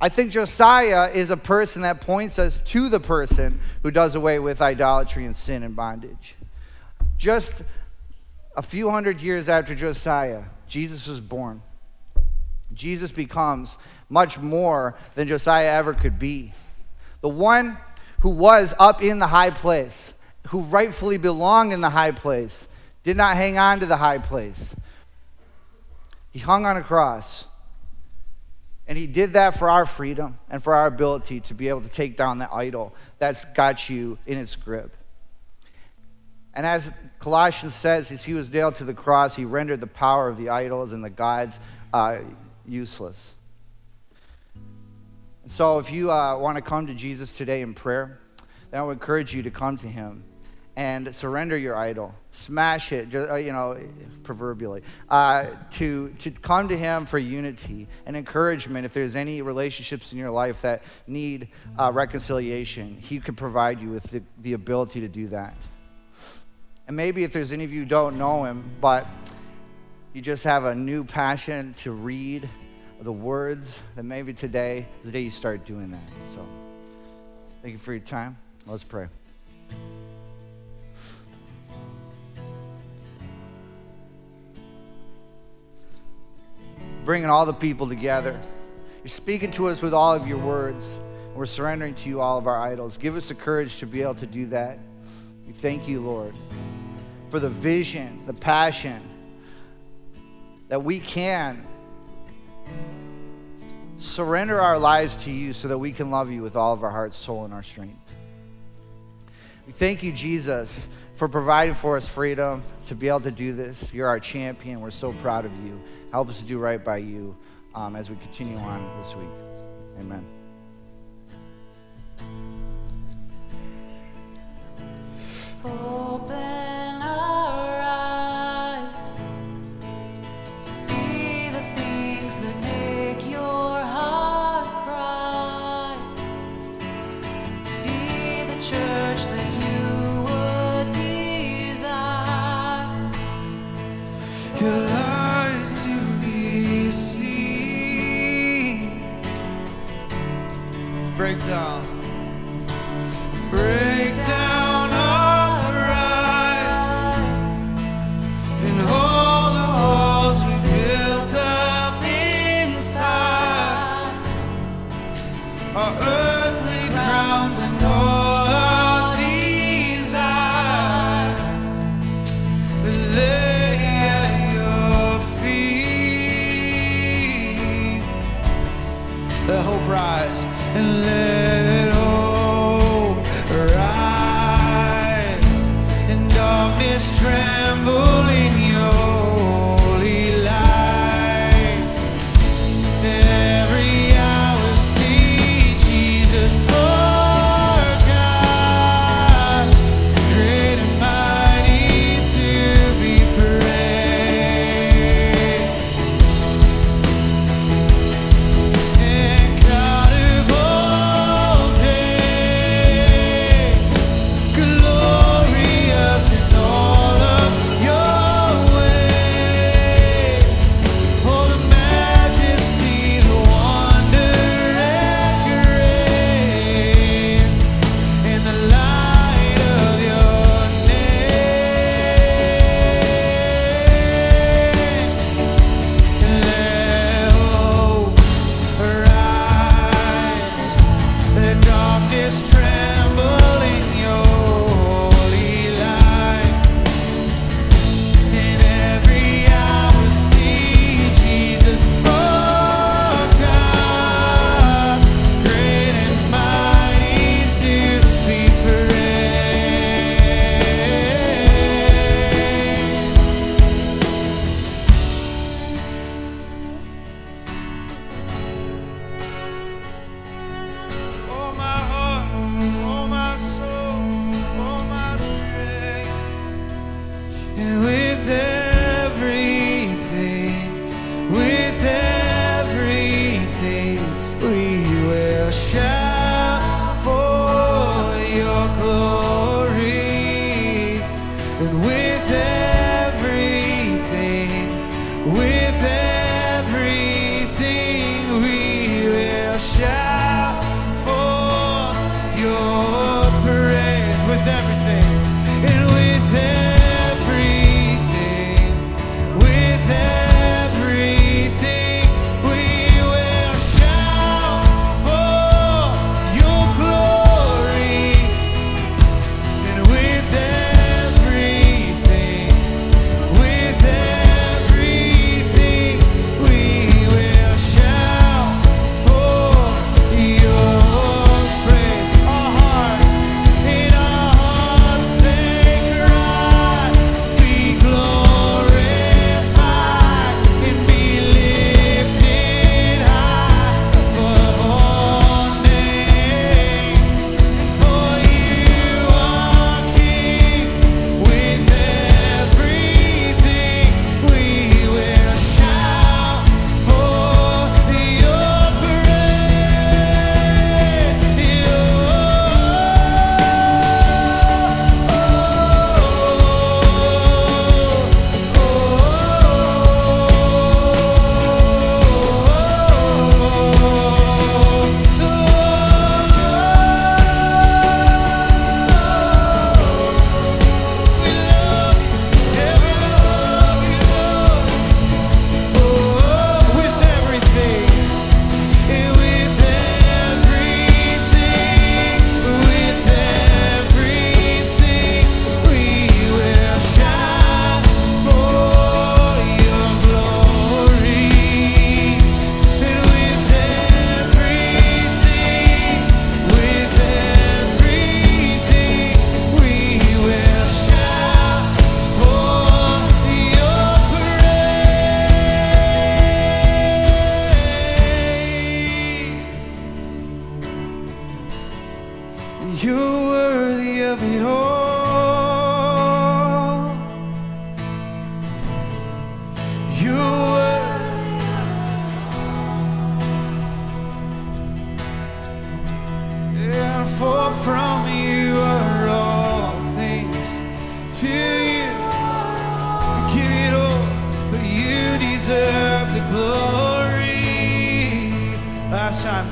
I think Josiah is a person that points us to the person who does away with idolatry and sin and bondage. Just a few hundred years after Josiah, Jesus was born. Jesus becomes much more than Josiah ever could be. The one who was up in the high place, who rightfully belonged in the high place, did not hang on to the high place. He hung on a cross. And he did that for our freedom and for our ability to be able to take down that idol that's got you in its grip. And as Colossians says, as he was nailed to the cross, he rendered the power of the idols and the gods uh, useless. So if you uh, want to come to Jesus today in prayer, then I would encourage you to come to him and surrender your idol, smash it, uh, you know, proverbially, uh, to, to come to Him for unity and encouragement. If there's any relationships in your life that need uh, reconciliation, He can provide you with the, the ability to do that. And maybe if there's any of you don't know Him, but you just have a new passion to read the words, that maybe today is the day you start doing that. So, thank you for your time. Let's pray. bringing all the people together. You're speaking to us with all of your words. We're surrendering to you all of our idols. Give us the courage to be able to do that. We thank you, Lord, for the vision, the passion that we can surrender our lives to you so that we can love you with all of our heart, soul, and our strength. We thank you, Jesus, for providing for us freedom to be able to do this. You're our champion. We're so proud of you. Help us to do right by you um, as we continue on this week. Amen.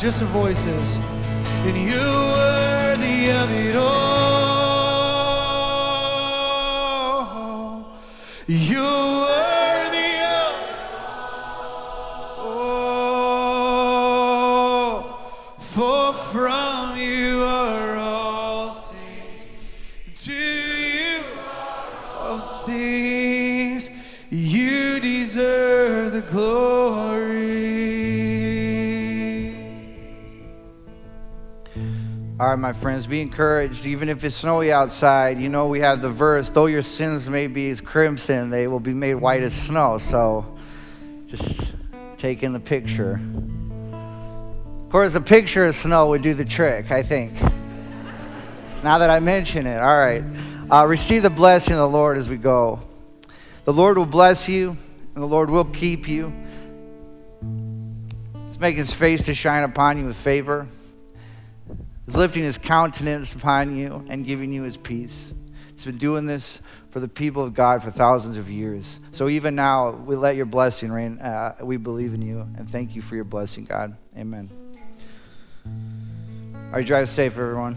Just the voices. And you're my friends, be encouraged. Even if it's snowy outside, you know we have the verse, though your sins may be as crimson, they will be made white as snow. So just take in the picture. Of course, a picture of snow would do the trick, I think. now that I mention it, all right. Uh, receive the blessing of the Lord as we go. The Lord will bless you, and the Lord will keep you. Let's make his face to shine upon you with favor is lifting his countenance upon you and giving you his peace. He's been doing this for the people of God for thousands of years. So even now, we let your blessing reign. Uh, we believe in you and thank you for your blessing, God. Amen. All right, drive safe, everyone.